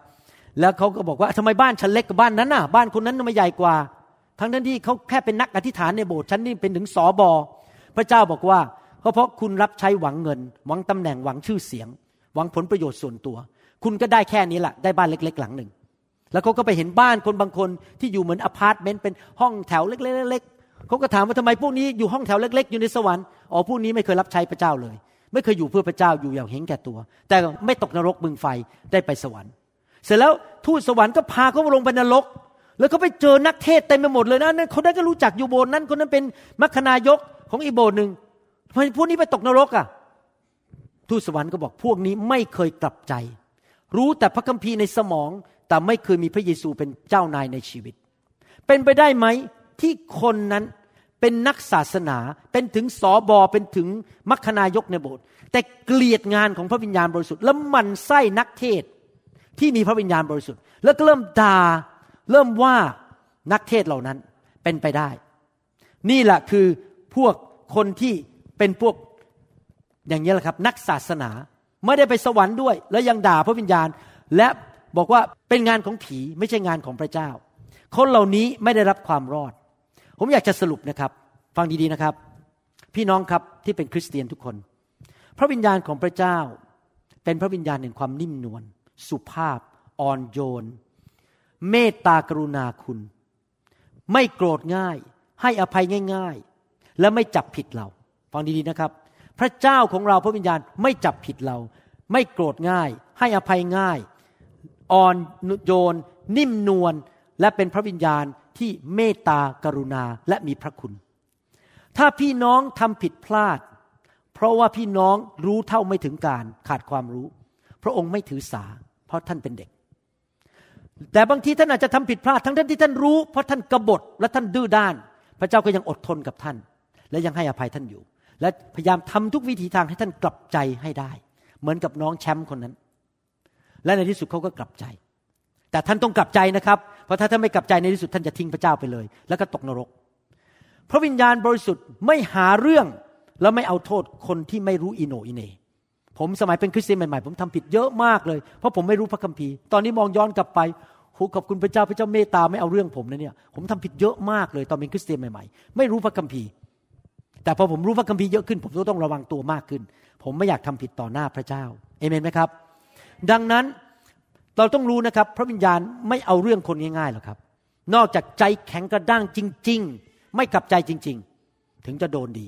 แล้วเขาก็บอกว่าทำไมบ้านฉันเล็กกว่าบ้านนั้นน่ะ บ้านคนนั้นทำไมใหญ่กว่า ทั้งนั้นที่เขาแค่เป็นนักอธิษฐานในโบสถ์ฉันนี่เป็นถึงสอบอ พระเจ้าบอกว่าเพราะเพราะคุณรับใช้หวังเงิน หวังตำแหน่งหวังชื่อเสียง หวังผลประโยชน์ส่วนตัว คุณก็ได้แค่นี้แหละได้บ้านเล็ก ๆ หลังหนึ่ง แล้วเขาก็ไปเห็นบ้านคนบางคนที่อยู่เหมือนอพาร์ตเมนต์เป็นห้องแถวเล็กๆเขาก็ถามว่าทำไมพวกนี้อยู่ห้องแถวเล็ก ๆ อยู่ในสวรรค์อ๋อพวกนี้ไม่เคยรับใช้พระเจ้าเลย ไม่เคยอยู่เพื่อพระเจ้าอยู่อย่างเห็นแก่ตัว แต่ไม่ตกนรกบึงไฟได้ไปสวรรค์ เสร็จแล้วทูตสวรรค์ก็พาเขาลงไปนรกแล้วเขาไปเจอนักเทศเต็มไปหมดเลยนะนั่นคนนั้ก็รู้จักอยู่โบสถ์นั้นคนนั้นเป็นมัคคณายก ของอีโบสถ์หนึ่งทำไมพวกนี้ไปตกนรกอะทูตสวรรค์ก็บอกพวกนี้ไม่เคยกลับใจ รู้แต่พระคัมภีร์ในสมอง แต่ไม่เคยมีพระเยซูเป็นเจ้านายในชีวิต เป็นไปได้ไหมที่คนนั้นเป็นนักศาสนาเป็นถึงสอบอเป็นถึงมัคคณายกในโบสถ์แต่เกลียดงานของพระวิญญาณบริสุทธิ์แล้วมันไส้นักเทศที่มีพระวิญญาณบริสุทธิ์ แล้วก็เริ่มด่าเริ่มว่านักเทศเหล่านั้นเป็นไปได้ นี่แหละคือ พวกคนที่เป็นพวกอย่างนี้แหละครับ นักศาสนาไม่ได้ไปสวรรค์ด้วย แล้วยังด่าพระวิญญาณ และบอกว่าเป็นงานของผีไม่ใช่งานของพระเจ้า คนเหล่านี้ไม่ได้รับความรอด ผมอยากจะสรุปนะครับ ฟังดีๆนะครับ พี่น้องครับที่เป็นคริสเตียนทุกคน พระวิญญาณของพระเจ้า เป็นพระวิญญาณแห่งความนิ่มนวลสุภาพ อ่อนโยน เมตตากรุณาคุณ ไม่โกรธง่าย ให้อภัยง่าย ๆ และไม่จับผิดเรา ฟังดีๆนะครับ พระเจ้าของเราพระวิญญาณไม่จับผิดเรา ไม่โกรธง่าย ให้อภัยง่าย อ่อนโยน นิ่มนวลและเป็นพระวิญญาณที่เมตตากรุณาและมีพระคุณ ถ้าพี่น้องทำผิดพลาด เพราะว่าพี่น้องรู้เท่าไม่ถึงการขาดความรู้ พระองค์ไม่ถือสา เพราะท่านเป็นเด็ก แต่บางทีท่านอาจจะทำผิดพลาด ทั้งท่านที่ท่านรู้ เพราะท่านกบฏและท่านดื้อด้าน พระเจ้าก็ยังอดทนกับท่าน และยังให้อภัยท่านอยู่ และพยายามทำทุกวิถีทางให้ท่านกลับใจให้ได้ เหมือนกับน้องแชมป์คนนั้น และในที่สุดเขาก็กลับใจ แต่ท่านต้องกลับใจนะครับ เพราะถ้าท่านไม่กลับใจในที่สุดท่านจะทิ้งพระเจ้าไปเลย แล้วก็ตกนรก พระวิญญาณบริสุทธิ์ไม่หาเรื่องแล้วไม่เอาโทษคนที่ไม่รู้อิโนอิเนผมสมัยเป็นคริสเตียนใหม่ๆผมทำผิดเยอะมากเลย เพราะผมไม่รู้พระคัมภีร์ ตอนนี้มองย้อนกลับไปโหขอบคุณพระเจ้าพระเจ้าเมตตาไม่เอาเรื่องผมนะเนี่ย ผมทำผิดเยอะมากเลยตอนเป็นคริสเตียนใหม่ๆ ไม่รู้พระคัมภีร์ แต่พอผมรู้พระคัมภีร์เยอะขึ้น ผมก็ต้องระวังตัวมากขึ้น ผมไม่อยากทำผิดต่อหน้าพระเจ้าเอเมนไหมครับ ดังนั้นเราต้องรู้นะครับ พระวิญญาณไม่เอาเรื่องคนง่ายๆหรอกครับ นอกจากใจแข็งกระด้างจริง ๆ ไม่กลับใจจริง ๆ ถึงจะโดนดี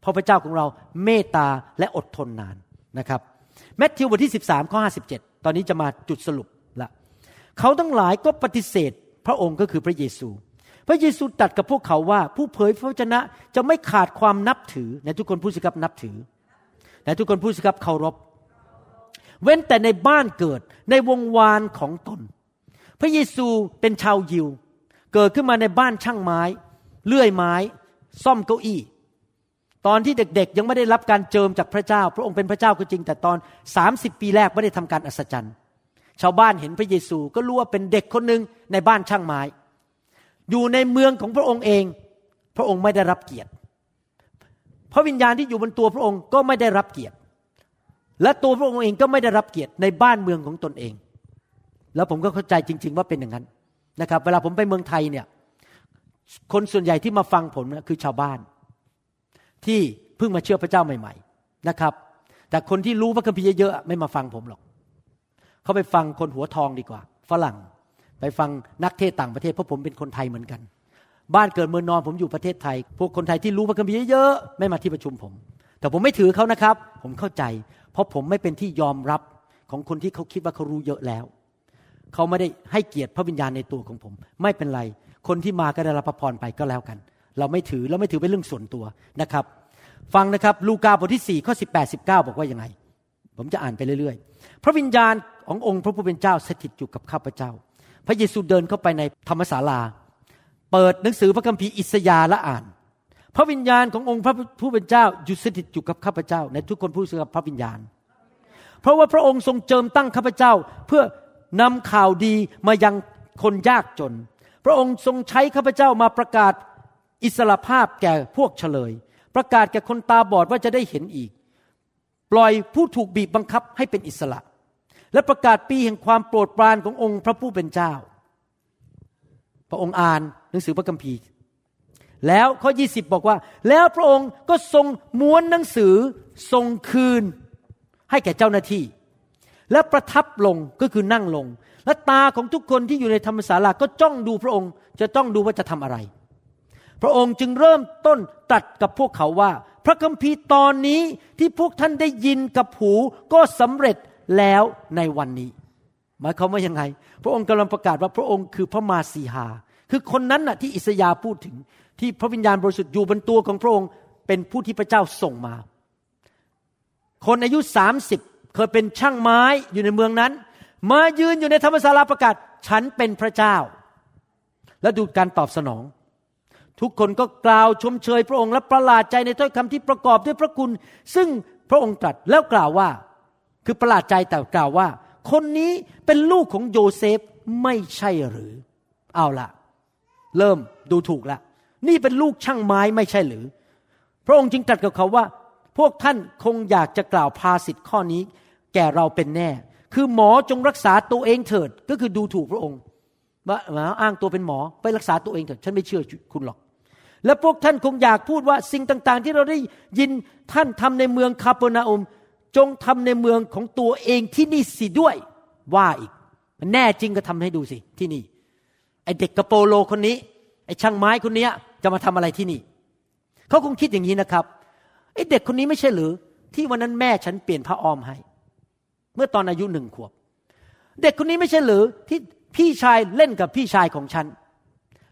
เพราะพระเจ้าของเราเมตตาและอดทนนานนะครับแมทธิวบทที่ 13ข้อ57 ตอนนี้จะมาจุดสรุปละเขาทั้งหลายก็ปฏิเสธพระองค์ก็คือพระเยซู ระเยซูตรัสกับพวกเขาว่า ผู้เผยพระวจนะจะไม่ขาดความนับถือในทุกคนพูดสิครับนับถือในทุกคนพูดสิครับเคารพ เว้นแต่ในบ้านเกิดในวงวานของตน พระเยซูเป็นชาวยิว เกิดขึ้นมาในบ้านช่างไม้ เลื่อยไม้ ซ่อมเก้าอี้ ตอนที่เด็กๆ ยังไม่ได้รับการเจิมจากพระเจ้า พระองค์เป็นพระเจ้าก็จริง แต่ตอน 30 ปีแรกไม่ได้ทำการอัศจรรย์ ชาวบ้านเห็นพระเยซูก็รู้ว่าเป็นเด็กคนหนึ่งในบ้านช่างไม้ อยู่ในเมืองของพระองค์เอง พระองค์ไม่ได้รับเกียรติ พระวิญญาณที่อยู่บนตัวพระองค์ก็ไม่ได้รับเกียรติ และตัวพระองค์เองก็ไม่ได้รับเกียรติในบ้านเมืองของตนเอง แล้วผมก็เข้าใจจริง ๆ ว่าเป็นอย่างนั้นนะครับ เวลาผมไปเมืองไทยเนี่ย คนส่วนใหญ่ที่มาฟังผมนะคือชาวบ้าน ที่เพิ่งมาเชื่อพระเจ้าใหม่ ๆนะครับ แต่คนที่รู้พระคัมภีร์เยอะๆไม่มาฟังผมหรอก เขาไปฟังคนหัวทองดีกว่า ฝรั่ง ไปฟังนักเทศต่างประเทศเพราะผมเป็นคนไทยเหมือนกัน บ้านเกิดเมืองนอนผมอยู่ประเทศไทย พวกคนไทยที่รู้พระคัมภีร์เยอะๆไม่มาที่ประชุมผม แต่ผมไม่ถือเขานะครับ ผมเข้าใจ เพราะผมไม่เป็นที่ยอมรับของคนที่เขาคิดว่าเขารู้เยอะแล้ว เขาไม่ได้ให้เกียรติพระวิญญาณในตัวของผม ไม่เป็นไร คนที่มาก็ได้รับพระพรไปก็แล้วกัน เราไม่ถือเราไม่ถือเป็นเรื่องส่วนตัวนะครับ ฟังนะครับลูกาบทที่4ข้อ18 19บอกว่ายังไง ผมจะอ่านไปเรื่อยๆ พระวิญญาณขององค์พระผู้เป็นเจ้าสถิตอยู่กับข้าพเจ้า พระเยซูเดินเข้าไปในธรรมศาลา เปิดหนังสือพระคัมภีร์อิสยาห์และอ่าน พระวิญญาณขององค์พระผู้เป็นเจ้าอยู่สถิตอยู่กับข้าพเจ้า ในทุกคนผู้เชื่อพระวิญญาณ เพราะว่าพระองค์ทรงเจิมตั้งข้าพเจ้าเพื่อนำข่าวดีมายังคนยากจน พระองค์ทรงใช้ข้าพเจ้ามาประกาศอิสรภาพแก่พวกเฉลย ประกาศแก่คนตาบอดว่าจะได้เห็นอีก ปล่อยผู้ถูกบีบบังคับให้เป็นอิสระ และประกาศปีแห่งความโปรดปรานขององค์พระผู้เป็นเจ้า พระองค์อ่านหนังสือพระคัมภีร์ แล้วข้อ 20 บอกว่า แล้วพระองค์ก็ทรงม้วนหนังสือทรงคืน ให้แก่เจ้าหน้าที่ และประทับลงก็คือนั่งลง และตาของทุกคนที่อยู่ในธรรมศาลาก็จ้องดูพระองค์จะจ้องดูว่าจะทำอะไร พระองค์จึงเริ่มต้นตรัสกับพวกเขาว่าพระคัมภีร์ตอนนี้ที่พวกท่านได้ยินกับหูก็สำเร็จ แล้วในวันนี้ หมายความว่ายังไง พระองค์กำลังประกาศว่าพระองค์คือพระมาสีหา คือคนนั้นน่ะที่อิสยาห์พูดถึงที่พระวิญญาณบริสุทธิ์อยู่บนตัวของพระองค์ เป็นผู้ที่พระเจ้าส่งมา คนอายุสามสิบเคยเป็นช่างไม้อยู่ในเมืองนั้น มายืนอยู่ในธรรมศาลาประกาศ ฉันเป็นพระเจ้า และดูการตอบสนอง ทุกคนก็กล่าวชมเชยพระองค์และประหลาดใจในถ้อยคำที่ประกอบด้วยพระคุณ ซึ่งพระองค์ตรัสแล้วกล่าวว่า คือประหลาดใจแต่กล่าวว่า คนนี้เป็นลูกของโยเซฟไม่ใช่หรือ เอาละเริ่มดูถูกละ นี่เป็นลูกช่างไม้ไม่ใช่หรือ พระองค์จึงตรัสกับเขาว่า พวกท่านคงอยากจะกล่าวภาสิทธิ์ข้อนี้ แก่เราเป็นแน่ คือหมอจงรักษาตัวเองเถิด ก็คือดูถูกพระองค์ว่าหมาอ้างตัวเป็นหมอไปรักษาตัวเองเถิด ฉันไม่เชื่อคุณหรอกและพวกท่านคงอยากพูดว่าสิ่งต่าง ๆ ที่เราได้ยินท่านทำในเมืองคาเปนาอุม จงทำในเมืองของตัวเองที่นี่สิด้วย ว่าอีก แน่จริงก็ทำให้ดูสิที่นี่ ไอเด็กกระโปโลคนนี้ ไอช่างไม้คนนี้จะมาทำอะไรที่นี่ เขาคงคิดอย่างนี้นะครับ ไอเด็กคนนี้ไม่ใช่หรือ ที่วันนั้นแม่ฉันเปลี่ยนผ้าอ้อมให้ เมื่อตอนอายุหนึ่งขวบ เด็กคนนี้ไม่ใช่หรือที่พี่ชายเล่นกับพี่ชายของฉัน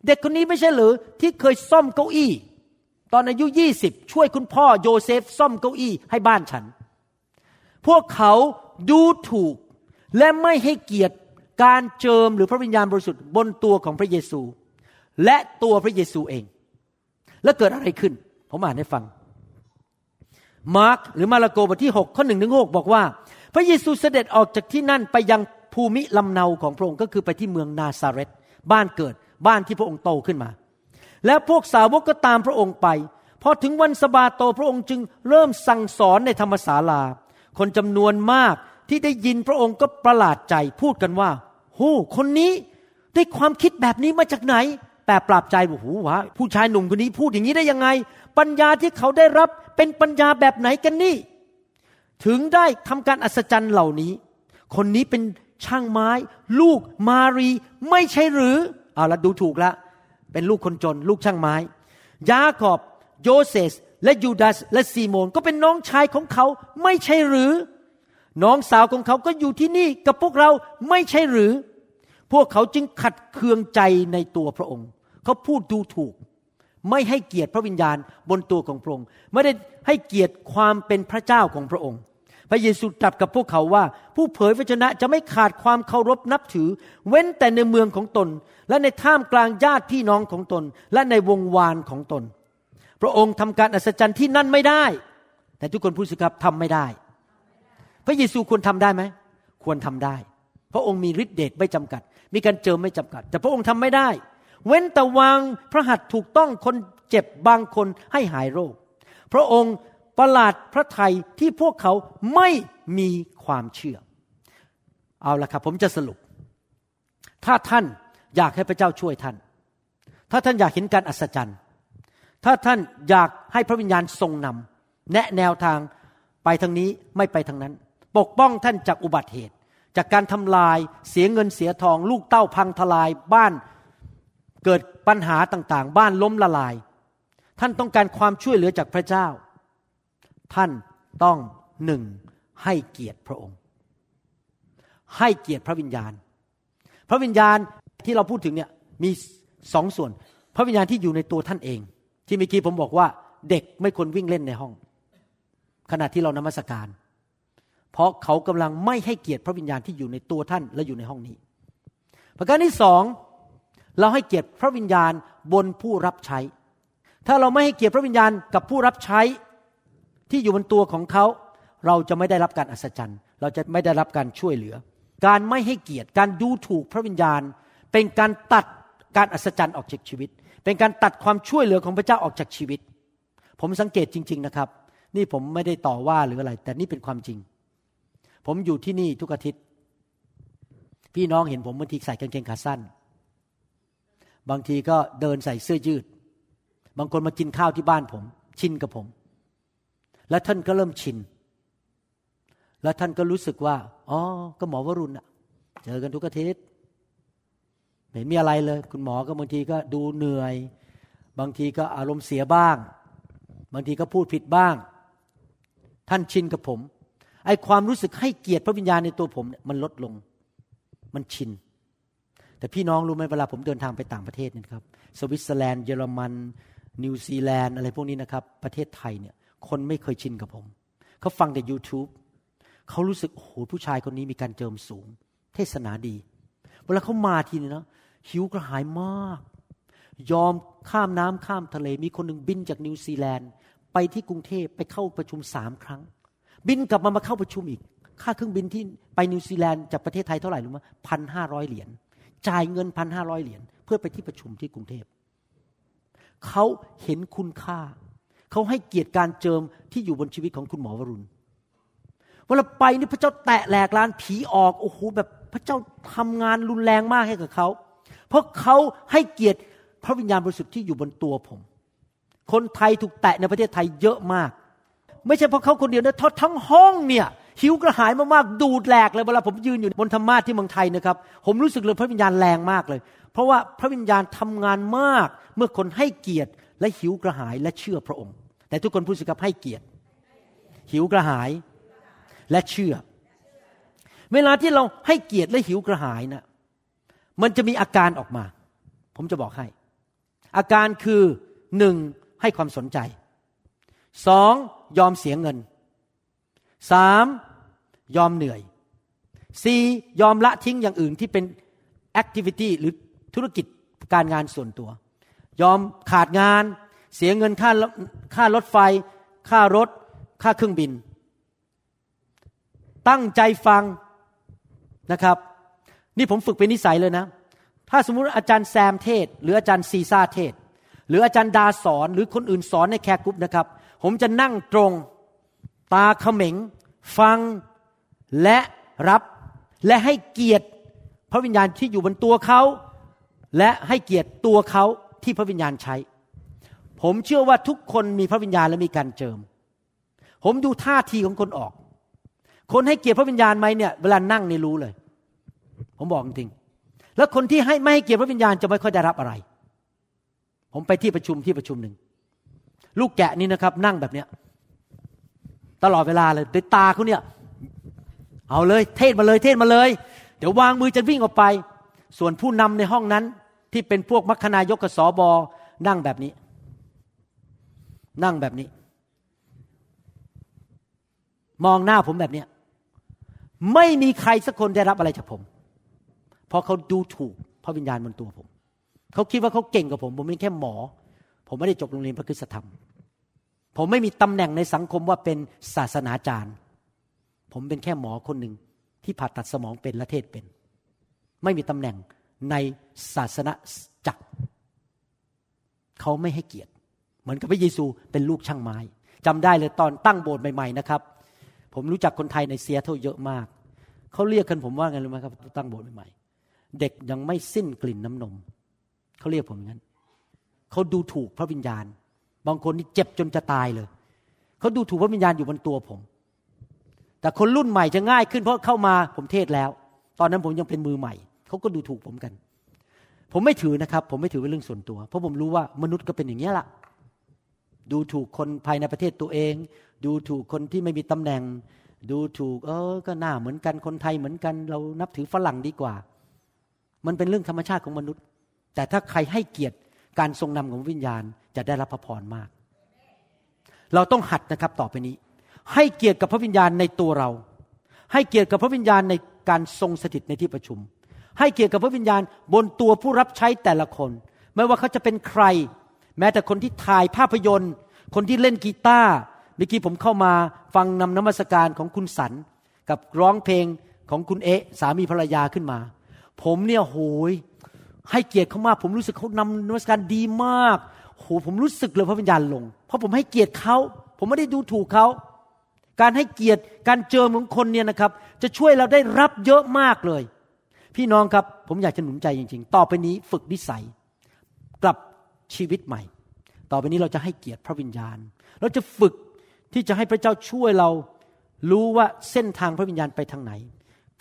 เด็กคนนี้ไม่ใช่หรือที่เคยซ่อมเก้าอี้ ตอนอายุยี่สิบช่วยคุณพ่อโยเซฟซ่อมเก้าอี้ให้บ้านฉัน พวกเขาดูถูกและไม่ให้เกียรติการเจิมหรือพระวิญญาณบริสุทธิ์บนตัวของพระเยซู และตัวพระเยซูเอง แล้วเกิดอะไรขึ้น ผมอ่านให้ฟัง มาร์กหรือมาระโกบทที่ 6 ข้อหนึ่งถึงหบอกว่า พระเยซูเสด็จออกจากที่นั่นไปยังภูมิลำเนาของพระองค์ก็คือไปที่เมืองนาซาเรตบ้านเกิดบ้านที่พระองค์โตขึ้นมา และพวกสาวกก็ตามพระองค์ไปพอถึงวันสบาโตพระองค์จึงเริ่มสั่งสอนในธรรมศาลา คนจำนวนมากที่ได้ยินพระองค์ก็ประหลาดใจพูดกันว่าโ้คนนี้ได้ความคิดแบบนี้มาจากไหน แต่ปราบใจบอกหูวะผู้ชายหนุ่มคนนี้พูดอย่างนี้ได้ยังไง ปัญญาที่เขาได้รับเป็นปัญญาแบบไหนกันนี่ ถึงได้ทำการอัศจรรย์เหล่านี้ คนนี้เป็นช่างไม้ ลูกมารีไม่ใช่หรือเอาละดูถูกละ เป็นลูกคนจน ลูกช่างไม้ ยาขอบโยเซส และยูดาสและซีโมนก็เป็นน้องชายของเขาไม่ใช่หรือ น้องสาวของเขาก็อยู่ที่นี่กับพวกเราไม่ใช่หรือ พวกเขาจึงขัดเคืองใจในตัวพระองค์ เขาพูดดูถูก ไม่ให้เกียรติพระวิญญาณบนตัวของพระองค์ ไม่ได้ให้เกียรติความเป็นพระเจ้าของพระองค์ พระเยซูตรัสกับพวกเขาว่า ผู้เผยพระชนะจะไม่ขาดความเคารพนับถือ เว้นแต่ในเมืองของตน และในท่ามกลางญาติพี่น้องของตน และในวงวานของตน พระองค์ทำการอัศจรรย์ที่นั่นไม่ได้ แต่ทุกคนพูดสิครับทำไม่ได้ พระเยซูควรทำได้ไหม ควรทำได้ พระองค์มีฤทธิเดชไม่จำกัด มีการเจิมไม่จำกัด แต่พระองค์ทำไม่ได้ เว้นแต่วางพระหัตถ์ถูกต้องคนเจ็บบางคนให้หายโรค พระองค์ประหลาดพระทัยที่พวกเขาไม่มีความเชื่อ เอาละครับผมจะสรุป ถ้าท่านอยากให้พระเจ้าช่วยท่าน ถ้าท่านอยากเห็นการอัศจรรย์ ถ้าท่านอยากให้พระวิญญาณทรงนำแนะแนวทางไปทางนี้ไม่ไปทางนั้น ปกป้องท่านจากอุบัติเหตุ จากการทำลายเสียเงินเสียทอง ลูกเต้าพังทลายบ้านเกิดปัญหาต่างๆ บ้านล้มละลาย ท่านต้องการความช่วยเหลือจากพระเจ้า ท่านต้องหนึ่งให้เกียรติพระองค์ ให้เกียรติพระวิญญาณ พระวิญญาณที่เราพูดถึงเนี่ยมีสองส่วน พระวิญญาณที่อยู่ในตัวท่านเอง ที่เมื่อกี้ผมบอกว่า เด็กไม่ควรวิ่งเล่นในห้อง ขณะที่เรานมัสการ เพราะเขากำลังไม่ให้เกียรติพระวิญญาณที่อยู่ในตัวท่านและอยู่ในห้องนี้ ประการที่สองเราให้เกียรติพระวิญญาณบนผู้รับใช้ ถ้าเราไม่ให้เกียรติพระวิญญาณกับผู้รับใช้ที่อยู่บนตัวของเขา เราจะไม่ได้รับการอัศจรรย์ เราจะไม่ได้รับการช่วยเหลือ การไม่ให้เกียรติ การดูถูกพระวิญญาณ เป็นการตัดการอัศจรรย์ออกจากชีวิต เป็นการตัดความช่วยเหลือของพระเจ้าออกจากชีวิต ผมสังเกตจริง ๆนะครับ นี่ผมไม่ได้ต่อว่าหรืออะไร แต่นี่เป็นความจริง ผมอยู่ที่นี่ทุกอาทิตย์ พี่น้องเห็นผมบางทีใส่กางเกงขาสั้น บางทีก็เดินใส่เสื้อยืด บางคนมากินข้าวที่บ้านผม ชินกับผม แล้วท่านก็เริ่มชิน แล้วท่านก็รู้สึกว่า อ๋อ ก็หมอวรุณอะเจอกันทุกอาทิตย์ ไม่มีอะไรเลย คุณหมอก็บางทีก็ดูเหนื่อย บางทีก็อารมณ์เสียบ้าง บางทีก็พูดผิดบ้าง ท่านชินกับผมไอ้ความรู้สึกให้เกียรติพระวิญญาณในตัวผมเนี่ยมันลดลง มันชิน แต่พี่น้องรู้ไหมเวลาผมเดินทางไปต่างประเทศเนี่ยครับ สวิตเซอร์แลนด์เยอรมัน นิวซีแลนด์อะไรพวกนี้นะครับ ประเทศไทยเนี่ย คนไม่เคยชินกับผม เขาฟังแต่ YouTube เขารู้สึกโอ้โหผู้ชายคนนี้มีการเจิมสูง เทศนาดี เวลาเขามาทีนี้นะ หิวกระหายมาก ยอมข้ามน้ำข้ามทะเลมีคนหนึ่งบินจากนิวซีแลนด์ ไปที่กรุงเทพไปเข้าประชุมสามครั้ง บินกลับมามาเข้าประชุมอีก ค่าเครื่องบินที่ไปนิวซีแลนด์จากประเทศไทยเท่าไหร่รู้ไหมพันห้าร้อยเหรียญจ่ายเงินพันห้าร้อยเหรียญเพื่อไปที่ประชุมที่กรุงเทพเขาเห็นคุณค่า เขาให้เกียรติการเจิมที่อยู่บนชีวิตของคุณหมอวรุณเวลาไปนี่พระเจ้าแตะแหลกลานผีออกโอ้โหแบบพระเจ้าทำงานรุนแรงมากให้กับเขา เพราะเขาให้เกียรติพระวิญญาณบริสุทธิ์ที่อยู่บนตัวผม คนไทยถูกแตะในประเทศไทยเยอะมาก ไม่ใช่เพราะเขาคนเดียวนะทั้งห้องเนี่ยหิวกระหายมากๆดูดแหลกเลยเวลาผมยืนอยู่บนธรรมาที่เมืองไทยนะครับ ผมรู้สึกเลยพระวิญญาณแรงมากเลย เพราะว่าพระวิญญาณทำงานมาก เมื่อคนให้เกียรติและหิวกระหายและเชื่อพระองค์ แต่ทุกคนพูดสิครับให้เกียรติ หิวกระหายและเชื่อ เวลาที่เราให้เกียรติและหิวกระหายนะ มันจะมีอาการออกมา ผมจะบอกให้ อาการคือหนึ่งให้ความสนใจสองยอมเสียเงินสามยอมเหนื่อยสี่ยอมละทิ้งอย่างอื่นที่เป็นแอคทิวิตี้หรือธุรกิจการงานส่วนตัว ยอมขาดงาน เสียเงินค่าค่ารถไฟ ค่ารถ ค่าเครื่องบิน ตั้งใจฟังนะครับ นี่ผมฝึกเป็นนิสัยเลยนะ ถ้าสมมุติอาจารย์แซมเทศน์ หรืออาจารย์ซีซ่าเทศน์ หรืออาจารย์ดาสอนหรือคนอื่นสอนใน care group นะครับ ผมจะนั่งตรงตาเขม็ง ฟังและรับและให้เกียรติพระวิญญาณที่อยู่บนตัวเขาและให้เกียรติตัวเขาที่พระวิญญาณใช้ ผมเชื่อว่าทุกคนมีพระวิญญาณและมีการเจิม ผมดูท่าทีของคนออก คนให้เกียรติพระวิญญาณไหมเนี่ยเวลานั่งนี่รู้เลย ผมบอกจริง แล้วคนที่ให้ไม่ให้เกียรติพระวิญญาณจะไม่ค่อยได้รับอะไร ผมไปที่ประชุมที่ประชุมหนึ่ง ลูกแกะนี่นะครับ นั่งแบบเนี้ย ตลอดเวลาเลยด้วยตาเขาเนี่ย เอาเลย เทศมาเลย เทศมาเลย เดี๋ยววางมือจะวิ่งออกไป ส่วนผู้นำในห้องนั้น ที่เป็นพวกมัคคณายกกับสอบอนั่งแบบนี้ นั่งแบบนี้ มองหน้าผมแบบเนี้ยไม่มีใครสักคนได้รับอะไรจากผม เพราะเขาดูถูกพระวิญญาณบนตัวผม เขาคิดว่าเขาเก่งกว่าผม ผมเป็นแค่หมอ ผมไม่ได้จบโรงเรียนพระคุณธรรม ผมไม่มีตำแหน่งในสังคมว่าเป็นศาสนาจารย์ ผมเป็นแค่หมอคนหนึ่งที่ผ่าตัดสมองเป็นและเทศเป็น ไม่มีตำแหน่งในศาสนาจักร เขาไม่ให้เกียรติ เหมือนกับพระเยซูเป็นลูกช่างไม้จำได้เลยตอนตั้งโบสถ์ใหม่ๆนะครับ ผมรู้จักคนไทยในเซียเท่าเยอะมาก เขาเรียกกันผมว่าไงรู้ไหมครับตั้งโบสถ์ใหม่ เด็กยังไม่สิ้นกลิ่นน้ำนม เขาเรียกผมงั้นเขาดูถูกพระวิญญาณ บางคนนี่เจ็บจนจะตายเลย เขาดูถูกพระวิญญาณอยู่บนตัวผม แต่คนรุ่นใหม่จะง่ายขึ้นเพราะเข้ามาผมเทศแล้ว ตอนนั้นผมยังเป็นมือใหม่ เขาก็ดูถูกผมกัน ผมไม่ถือนะครับ ผมไม่ถือเป็นเรื่องส่วนตัว เพราะผมรู้ว่ามนุษย์ก็เป็นอย่างนี้ละดูถูกคนภายในประเทศตัวเอง ดูถูกคนที่ไม่มีตำแหน่ง ดูถูกเออก็หน้าเหมือนกันคนไทยเหมือนกัน เรานับถือฝรั่งดีกว่า มันเป็นเรื่องธรรมชาติของมนุษย์ แต่ถ้าใครให้เกียรติการทรงนำของวิญญาณจะได้รับพระพรมาก เราต้องหัดนะครับต่อไปนี้ ให้เกียรติกับพระวิญญาณในตัวเรา ให้เกียรติกับพระวิญญาณในการทรงสถิตในที่ประชุม ให้เกียรติกับพระวิญญาณบนตัวผู้รับใช้แต่ละคน ไม่ว่าเขาจะเป็นใคร แม้แต่คนที่ถ่ายภาพยนตร์ คนที่เล่นกีตาร์เมื่อกี้ผมเข้ามาฟังนำน้ำมัสการของคุณสันกับร้องเพลงของคุณเอสามีภรรยาขึ้นมา ผมเนี่ยโหยให้เกียรติเขามาก ผมรู้สึกเขานำนมัสการดีมากโหผมรู้สึกเลยพระวิญญาณลง เพราะผมให้เกียรติเขา ผมไม่ได้ดูถูกเขา การให้เกียรติการเจอของคนเนี่ยนะครับ จะช่วยเราได้รับเยอะมากเลย พี่น้องครับ ผมอยากจะหนุนใจจริง ๆ ต่อไปนี้ฝึกนิสัยกลับชีวิตใหม่ ต่อไปนี้เราจะให้เกียรติพระวิญญาณ เราจะฝึกที่จะให้พระเจ้าช่วยเรารู้ว่าเส้นทางพระวิญญาณไปทางไหน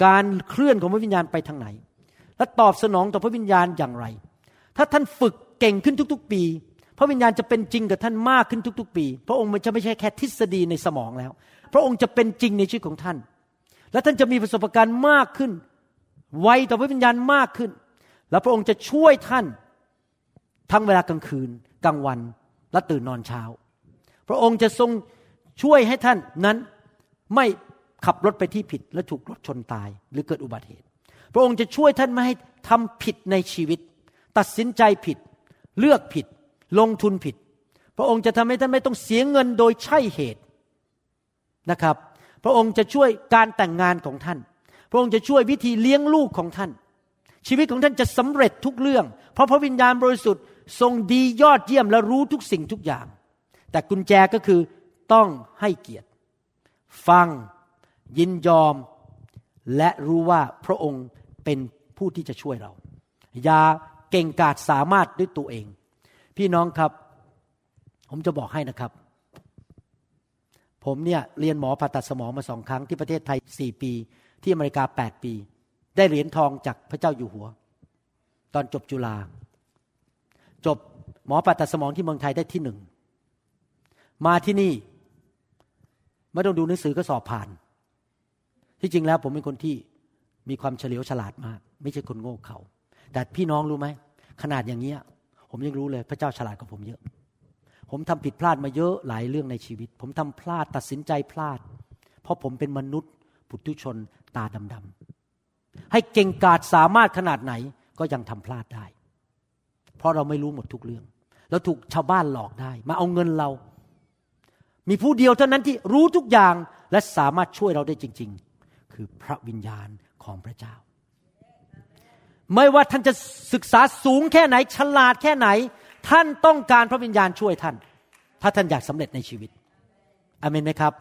การเคลื่อนของพระวิญญาณไปทางไหน และตอบสนองต่อพระวิญญาณอย่างไร ถ้าท่านฝึกเก่งขึ้นทุก ๆ ปี พระวิญญาณจะเป็นจริงกับท่านมากขึ้นทุก ๆ ปี พระองค์มันจะไม่ใช่แค่ทฤษฎีในสมองแล้ว พระองค์จะเป็นจริงในชีวิตของท่าน และท่านจะมีประสบการณ์มากขึ้น ไวต่อพระวิญญาณมากขึ้น แล้วพระองค์จะช่วยท่านทั้งเวลากลางคืน กลางวัน และตื่นนอนเช้า พระองค์จะทรงช่วยให้ท่านนั้นไม่ขับรถไปที่ผิดและถูกรถชนตายหรือเกิดอุบัติเหตุ พระองค์จะช่วยท่านไม่ให้ทำผิดในชีวิต ตัดสินใจผิด เลือกผิด ลงทุนผิด พระองค์จะทำให้ท่านไม่ต้องเสียเงินโดยใช่เหตุนะครับ พระองค์จะช่วยการแต่งงานของท่าน พระองค์จะช่วยวิธีเลี้ยงลูกของท่าน ชีวิตของท่านจะสำเร็จทุกเรื่อง เพราะพระวิญญาณบริสุทธิ์ทรงดียอดเยี่ยมและรู้ทุกสิ่งทุกอย่าง แต่กุญแจก็คือต้องให้เกียรติ ฟัง ยินยอม และรู้ว่าพระองค์เป็นผู้ที่จะช่วยเรา อย่าเก่งกาจสามารถด้วยตัวเอง พี่น้องครับ ผมจะบอกให้นะครับ ผมเนี่ยเรียนหมอผ่าตัดสมองมาสองครั้งที่ประเทศไทยสี่ปี ที่อเมริกาแปดปี ได้เหรียญทองจากพระเจ้าอยู่หัว ตอนจบจุฬาจบหมอผ่าตัดสมองที่เมืองไทยได้ที่หนึ่งมาที่นี่ไม่ต้องดูหนังสือก็สอบผ่าน ที่จริงแล้วผมเป็นคนที่มีความเฉลียวฉลาดมาก ไม่ใช่คนโง่เขา แต่พี่น้องรู้ไหม ขนาดอย่างเงี้ย ผมยังรู้เลยพระเจ้าฉลาดกว่าผมเยอะ ผมทำผิดพลาดมาเยอะหลายเรื่องในชีวิต ผมทำพลาดตัดสินใจพลาด เพราะผมเป็นมนุษย์ปุถุชนตาดำๆให้เก่งกาจสามารถขนาดไหนก็ยังทำพลาดได้ เพราะเราไม่รู้หมดทุกเรื่องเราถูกชาวบ้านหลอกได้ มาเอาเงินเรา มีผู้เดียวเท่านั้นที่รู้ทุกอย่างและสามารถช่วยเราได้จริง คือพระวิญญาณของพระเจ้า ไม่ว่าท่านจะศึกษาสูงแค่ไหน ฉลาดแค่ไหน ท่านต้องการพระวิญญาณช่วยท่าน ถ้าท่านอยากสำเร็จในชีวิตอเมนไหมครับ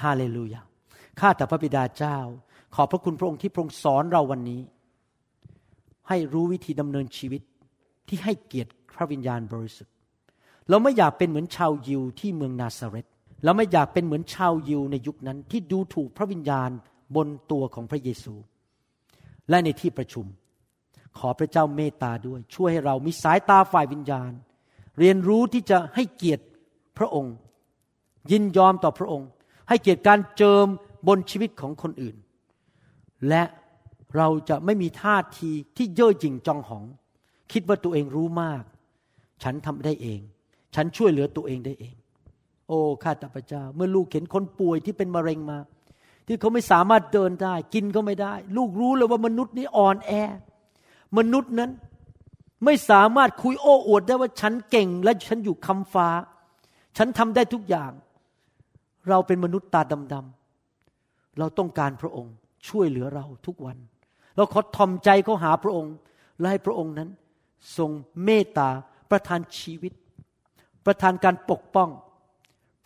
ฮาเลลูยาข้าแต่พระบิดาเจ้า ขอบพระคุณพระองค์ที่พระองค์สอนเราวันนี้ ให้รู้วิธีดำเนินชีวิตที่ให้เกียรติพระวิญญาณบริสุทธิ์ เราไม่อยากเป็นเหมือนชาวยิวที่เมืองนาซาเรต เราไม่อยากเป็นเหมือนชาวยิวในยุคนั้น ที่ดูถูกพระวิญญาณบนตัวของพระเยซู และในที่ประชุม ขอพระเจ้าเมตตาด้วย ช่วยให้เรามีสายตาฝ่ายวิญญาณ เรียนรู้ที่จะให้เกียรติพระองค์ ยินยอมต่อพระองค์ ให้เกียรติการเจิมบนชีวิตของคนอื่น และเราจะไม่มีท่าทีที่เย่อหยิ่งจองหอง คิดว่าตัวเองรู้มาก ฉันทำได้เอง ฉันช่วยเหลือตัวเองได้เอง โอ้ข้าแต่พระเจ้า เมื่อลูกเห็นคนป่วยที่เป็นมะเร็งมา ที่เขาไม่สามารถเดินได้ กินก็ไม่ได้ ลูกรู้เลยว่ามนุษย์นี้อ่อนแอ มนุษย์นั้นไม่สามารถคุยโอ้อวดได้ว่าฉันเก่ง และฉันอยู่คำฟ้า ฉันทำได้ทุกอย่าง เราเป็นมนุษย์ตาดำๆเราต้องการพระองค์ช่วยเหลือเราทุกวัน เราขอทอมใจเขาหาพระองค์ และให้พระองค์นั้น ทรงเมตตาประทานชีวิต ประทานการปกป้อง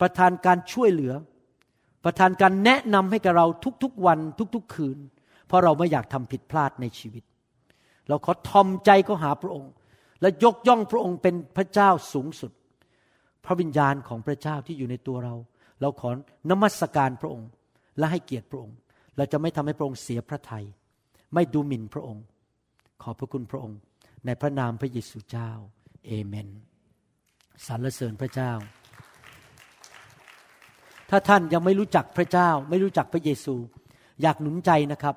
ประทานการช่วยเหลือ ประทานการแนะนำให้กับเราทุกๆวันทุกๆคืน เพราะเราไม่อยากทำผิดพลาดในชีวิต เราขอทอมใจเขาหาพระองค์ และยกย่องพระองค์เป็นพระเจ้าสูงสุด พระวิญญาณของพระเจ้าที่อยู่ในตัวเรา เราขอนมัสการพระองค์ และให้เกียรติพระองค์ เราจะไม่ทำให้พระองค์เสียพระทยัยไม่ดูหมิ่นพระองค์ ขอบพระคุณพระองค์ ในพระนามพระเยซูเจ้า เอเมนสรรเสริญพระเจ้า ถ้าท่านยังไม่รู้จักพระเจ้า ไม่รู้จักพระเยซู อยากหนุนใจนะครับ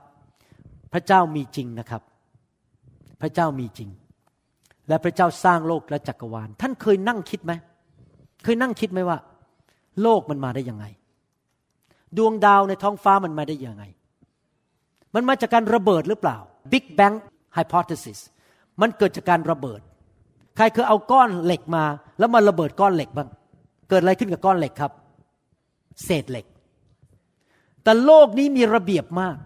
พระเจ้ามีจริงนะครับ พระเจ้ามีจริง และพระเจ้าสร้างโลกและจักรวาล ท่านเคยนั่งคิดไหมเคยนั่งคิดไหมว่า โลกมันมาได้ยังไง ดวงดาวในท้องฟ้ามันมาได้ยังไง มันมาจากการระเบิดหรือเปล่า Big Bang Hypothesis มันเกิดจากการระเบิด ใครเคยเอาก้อนเหล็กมา แล้วมาระเบิดก้อนเหล็กบ้าง เกิดอะไรขึ้นกับก้อนเหล็กครับ เศษเหล็ก แต่โลกนี้มีระเบียบมาก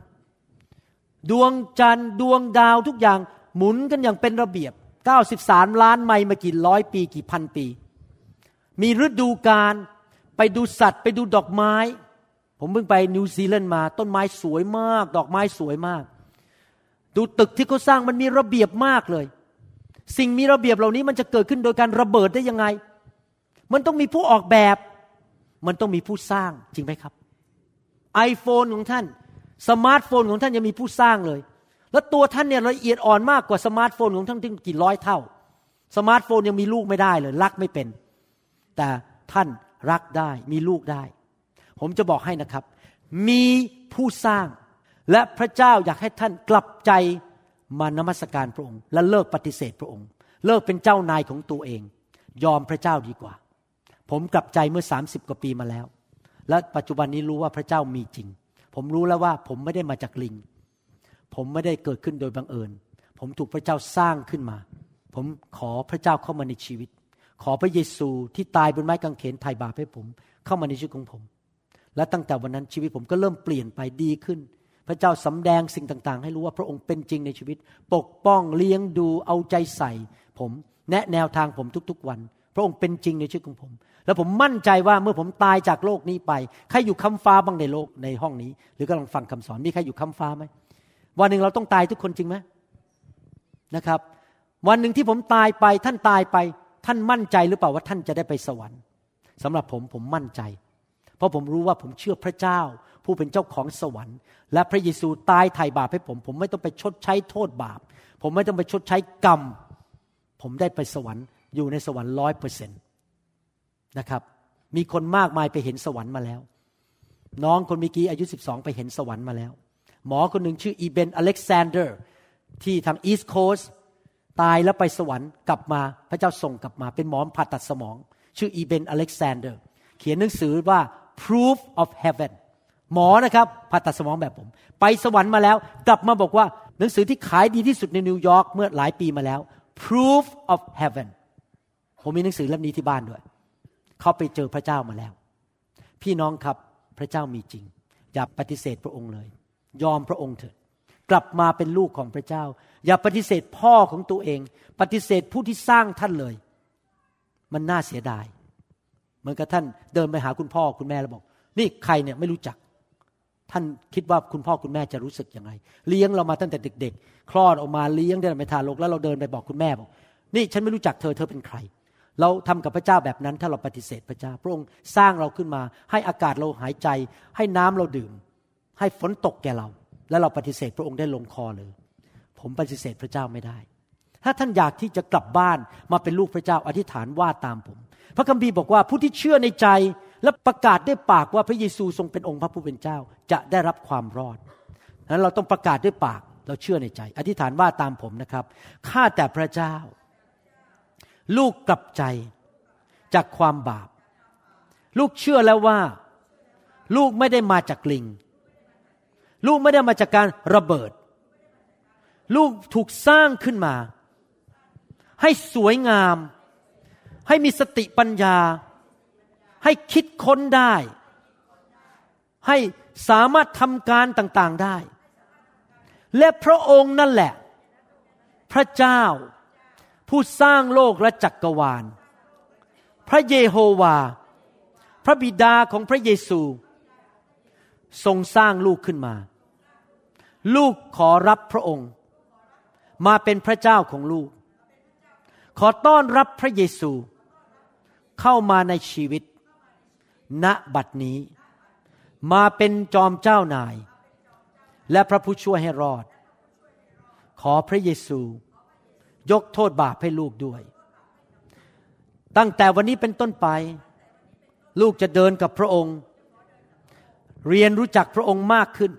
ดวงจันทร์ดวงดาวทุกอย่างหมุนกันอย่างเป็นระเบียบ 93 ล้านไมล์มากี่ร้อยปีกี่พันปี มีฤดูกาลไปดูสัตว์ไปดูดอกไม้ ผมเพิ่งไปนิวซีแลนด์มา ต้นไม้สวยมาก ดอกไม้สวยมาก ดูตึกที่เขาสร้างมันมีระเบียบมากเลย สิ่งมีระเบียบเหล่านี้มันจะเกิดขึ้นโดยการระเบิดได้ยังไง มันต้องมีผู้ออกแบบ มันต้องมีผู้สร้างจริงไหมครับ iPhone ของท่าน สมาร์ทโฟนของท่านยังมีผู้สร้างเลย แล้วตัวท่านเนี่ยละเอียดอ่อนมากกว่าสมาร์ทโฟนของท่านถึงกี่ร้อยเท่า สมาร์ทโฟนยังมีลูกไม่ได้เลย รักไม่เป็น แต่ท่านรักได้มีลูกได้ ผมจะบอกให้นะครับ มีผู้สร้าง และพระเจ้าอยากให้ท่านกลับใจมานมัสการพระองค์ และเลิกปฏิเสธพระองค์ เลิกเป็นเจ้านายของตัวเอง ยอมพระเจ้าดีกว่า ผมกลับใจเมื่อ 30 กว่าปีมาแล้ว และปัจจุบันนี้รู้ว่าพระเจ้ามีจริง ผมรู้แล้วว่าผมไม่ได้มาจากลิง ผมไม่ได้เกิดขึ้นโดยบังเอิญ ผมถูกพระเจ้าสร้างขึ้นมา ผมขอพระเจ้าเข้ามาในชีวิต ขอพระเยซูที่ตายบนไม้กางเขนไถ่บาปให้ผม เข้ามาในชีวิตของผม และตั้งแต่วันนั้นชีวิตผมก็เริ่มเปลี่ยนไปดีขึ้น พระเจ้าสำแดงสิ่งต่างๆ ให้รู้ว่าพระองค์เป็นจริงในชีวิต ปกป้องเลี้ยงดูเอาใจใส่ ผมแนะแนวทางผมทุกๆวัน พระองค์เป็นจริงในชีวิตของผม แล้วผมมั่นใจว่าเมื่อผมตายจากโลกนี้ไป ใครอยู่คำฟ้าบ้างในโลกในห้องนี้ หรือกำลังฟังคำสอนมีใครอยู่คำฟ้าไหมวันหนึ่งเราต้องตายทุกคนจริงไหมนะครับ วันหนึ่งที่ผมตายไปท่านตายไป ท่านมั่นใจหรือเปล่าว่าท่านจะได้ไปสวรรค์สำหรับผมผมมั่นใจ เพราะผมรู้ว่าผมเชื่อพระเจ้า ผู้เป็นเจ้าของสวรรค์ และพระเยซูตายไถ่บาปให้ผม ผมไม่ต้องไปชดใช้โทษบาป ผมไม่ต้องไปชดใช้กรรม ผมได้ไปสวรรค์อยู่ในสวรรค์ร้อยเปอร์เซ็นต์ นะครับ มีคนมากมายไปเห็นสวรรค์มาแล้ว น้องคนเมื่อกี้อายุ 12 ไปเห็นสวรรค์มาแล้ว หมอคนหนึ่งชื่ออีเบนอเล็กซานเดอร์ที่ทางอีสต์โคสตายแล้วไปสวรรค์กลับมาพระเจ้าส่งกลับมา เป็นหมอผ่าตัดสมอง ชื่อ Eben Alexander เขียนหนังสือว่า proof of heaven หมอนะครับผ่าตัดสมองแบบผม ไปสวรรค์มาแล้ว กลับมาบอกว่าหนังสือที่ขายดีที่สุดในนิวยอร์กเมื่อหลายปีมาแล้ว proof of heaven ผมมีหนังสือเล่มนี้ที่บ้านด้วย เขาไปเจอพระเจ้ามาแล้ว พี่น้องครับพระเจ้ามีจริง อย่าปฏิเสธพระองค์เลย ยอมพระองค์เถิดกลับมาเป็นลูกของพระเจ้า อย่าปฏิเสธพ่อของตัวเอง ปฏิเสธผู้ที่สร้างท่านเลย มันน่าเสียดาย เหมือนกับท่านเดินไปหาคุณพ่อคุณแม่แล้วบอก นี่ใครเนี่ยไม่รู้จัก ท่านคิดว่าคุณพ่อคุณแม่จะรู้สึกยังไง เลี้ยงเรามาตั้งแต่เด็ก ๆ คลอดออกมาเลี้ยงได้ไปทารกแล้วเราเดินไปบอกคุณแม่บอก นี่ฉันไม่รู้จักเธอเธอเป็นใคร เราทำกับพระเจ้าแบบนั้นถ้าเราปฏิเสธพระเจ้า พระองค์สร้างเราขึ้นมา ให้อากาศเราหายใจ ให้น้ำเราดื่ม ให้ฝนตกแก่เรา แล้วเราปฏิเสธพระองค์ได้ลงคอเลย ผมปฏิเสธพระเจ้าไม่ได้ ถ้าท่านอยากที่จะกลับบ้านมาเป็นลูกพระเจ้าอธิษฐานว่าตามผม พระคัมภีร์บอกว่าผู้ที่เชื่อในใจและประกาศด้วยปากว่าพระเยซูทรงเป็นองค์พระผู้เป็นเจ้าจะได้รับความรอดนั้นเราต้องประกาศด้วยปากเราเชื่อในใจ อธิษฐานว่าตามผมนะครับข้าแต่พระเจ้า ลูกกลับใจจากความบาป ลูกเชื่อแล้วว่า ลูกไม่ได้มาจากลิง ลูกไม่ได้มาจากการระเบิด ลูกถูกสร้างขึ้นมา ให้สวยงาม ให้มีสติปัญญา ให้คิดค้นได้ ให้สามารถทำการต่างๆได้ และพระองค์นั่นแหละ พระเจ้า ผู้สร้างโลกและจักกรวาล พระเยโฮวา พระบิดาของพระเยซู ทรงสร้างลูกขึ้นมา ลูกขอรับพระองค์ มาเป็นพระเจ้าของลูก ขอต้อนรับพระเยซู เข้ามาในชีวิต ณบัดนี้ มาเป็นจอมเจ้านาย และพระผู้ช่วยให้รอด ขอพระเยซู ยกโทษบาปให้ลูกด้วย ตั้งแต่วันนี้เป็นต้นไป ลูกจะเดินกับพระองค์ เรียนรู้จักพระองค์มากขึ้น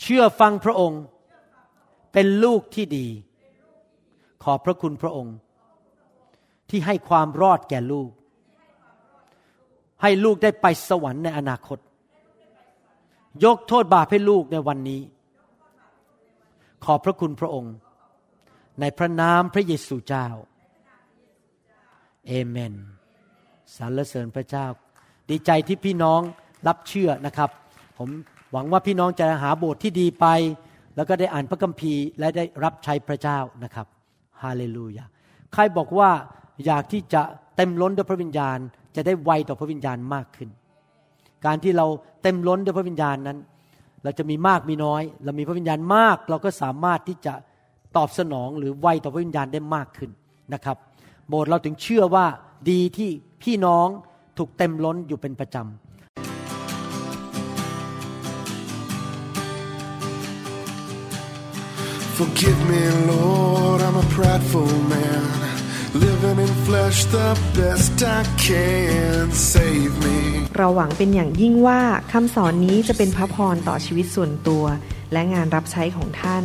เชื่อฟังพระองค์ เป็นลูกที่ดี ขอบพระคุณพระองค์ ที่ให้ความรอดแก่ลูก ให้ลูกได้ไปสวรรค์ในอนาคต ยกโทษบาปให้ลูกในวันนี้ ขอบพระคุณพระองค์ ในพระนามพระเยซูเจ้า เอเมนสรรเสริญพระเจ้า ดีใจที่พี่น้องรับเชื่อนะครับ ผมหวังว่าพี่น้องจะหาโบสถ์ที่ดีไป แล้วก็ได้อ่านพระคัมภีร์ และได้รับใช้พระเจ้านะครับฮาเลลูยาใครบอกว่าอยากที่จะเต็มล้นด้วยพระวิญญาณ จะได้ไวต่อพระวิญญาณมากขึ้น การที่เราเต็มล้นด้วยพระวิญญาณนั้น เราจะมีมากมีน้อย เรามีพระวิญญาณมาก เราก็สามารถที่จะ ตอบสนองหรือไวต่อพระวิญญาณได้มากขึ้นนะครับ โบสถ์เราถึงเชื่อว่าดีที่พี่น้องถูกเต็มล้นอยู่เป็นประจำ Forgive me, Lord, I'm a prideful man. Living in flesh the best I can. Save me. เราหวังเป็นอย่างยิ่งว่าคำสอนนี้จะเป็นพระพรต่อชีวิตส่วนตัว และงานรับใช้ของท่าน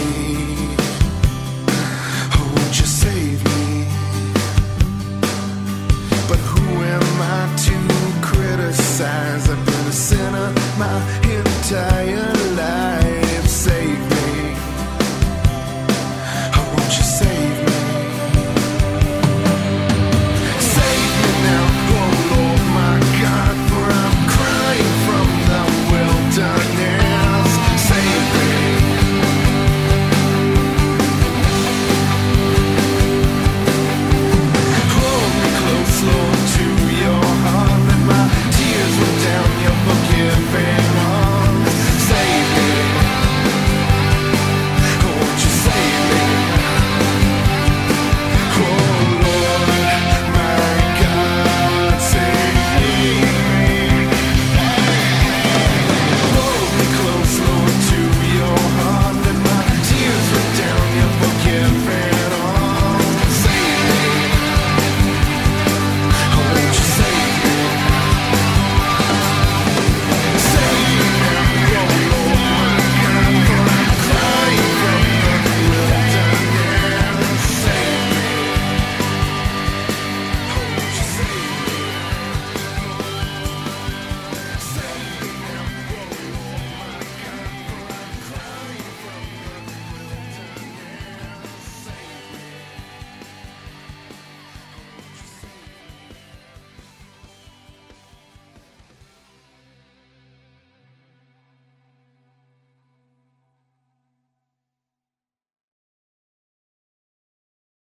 I've been a sinner my entire life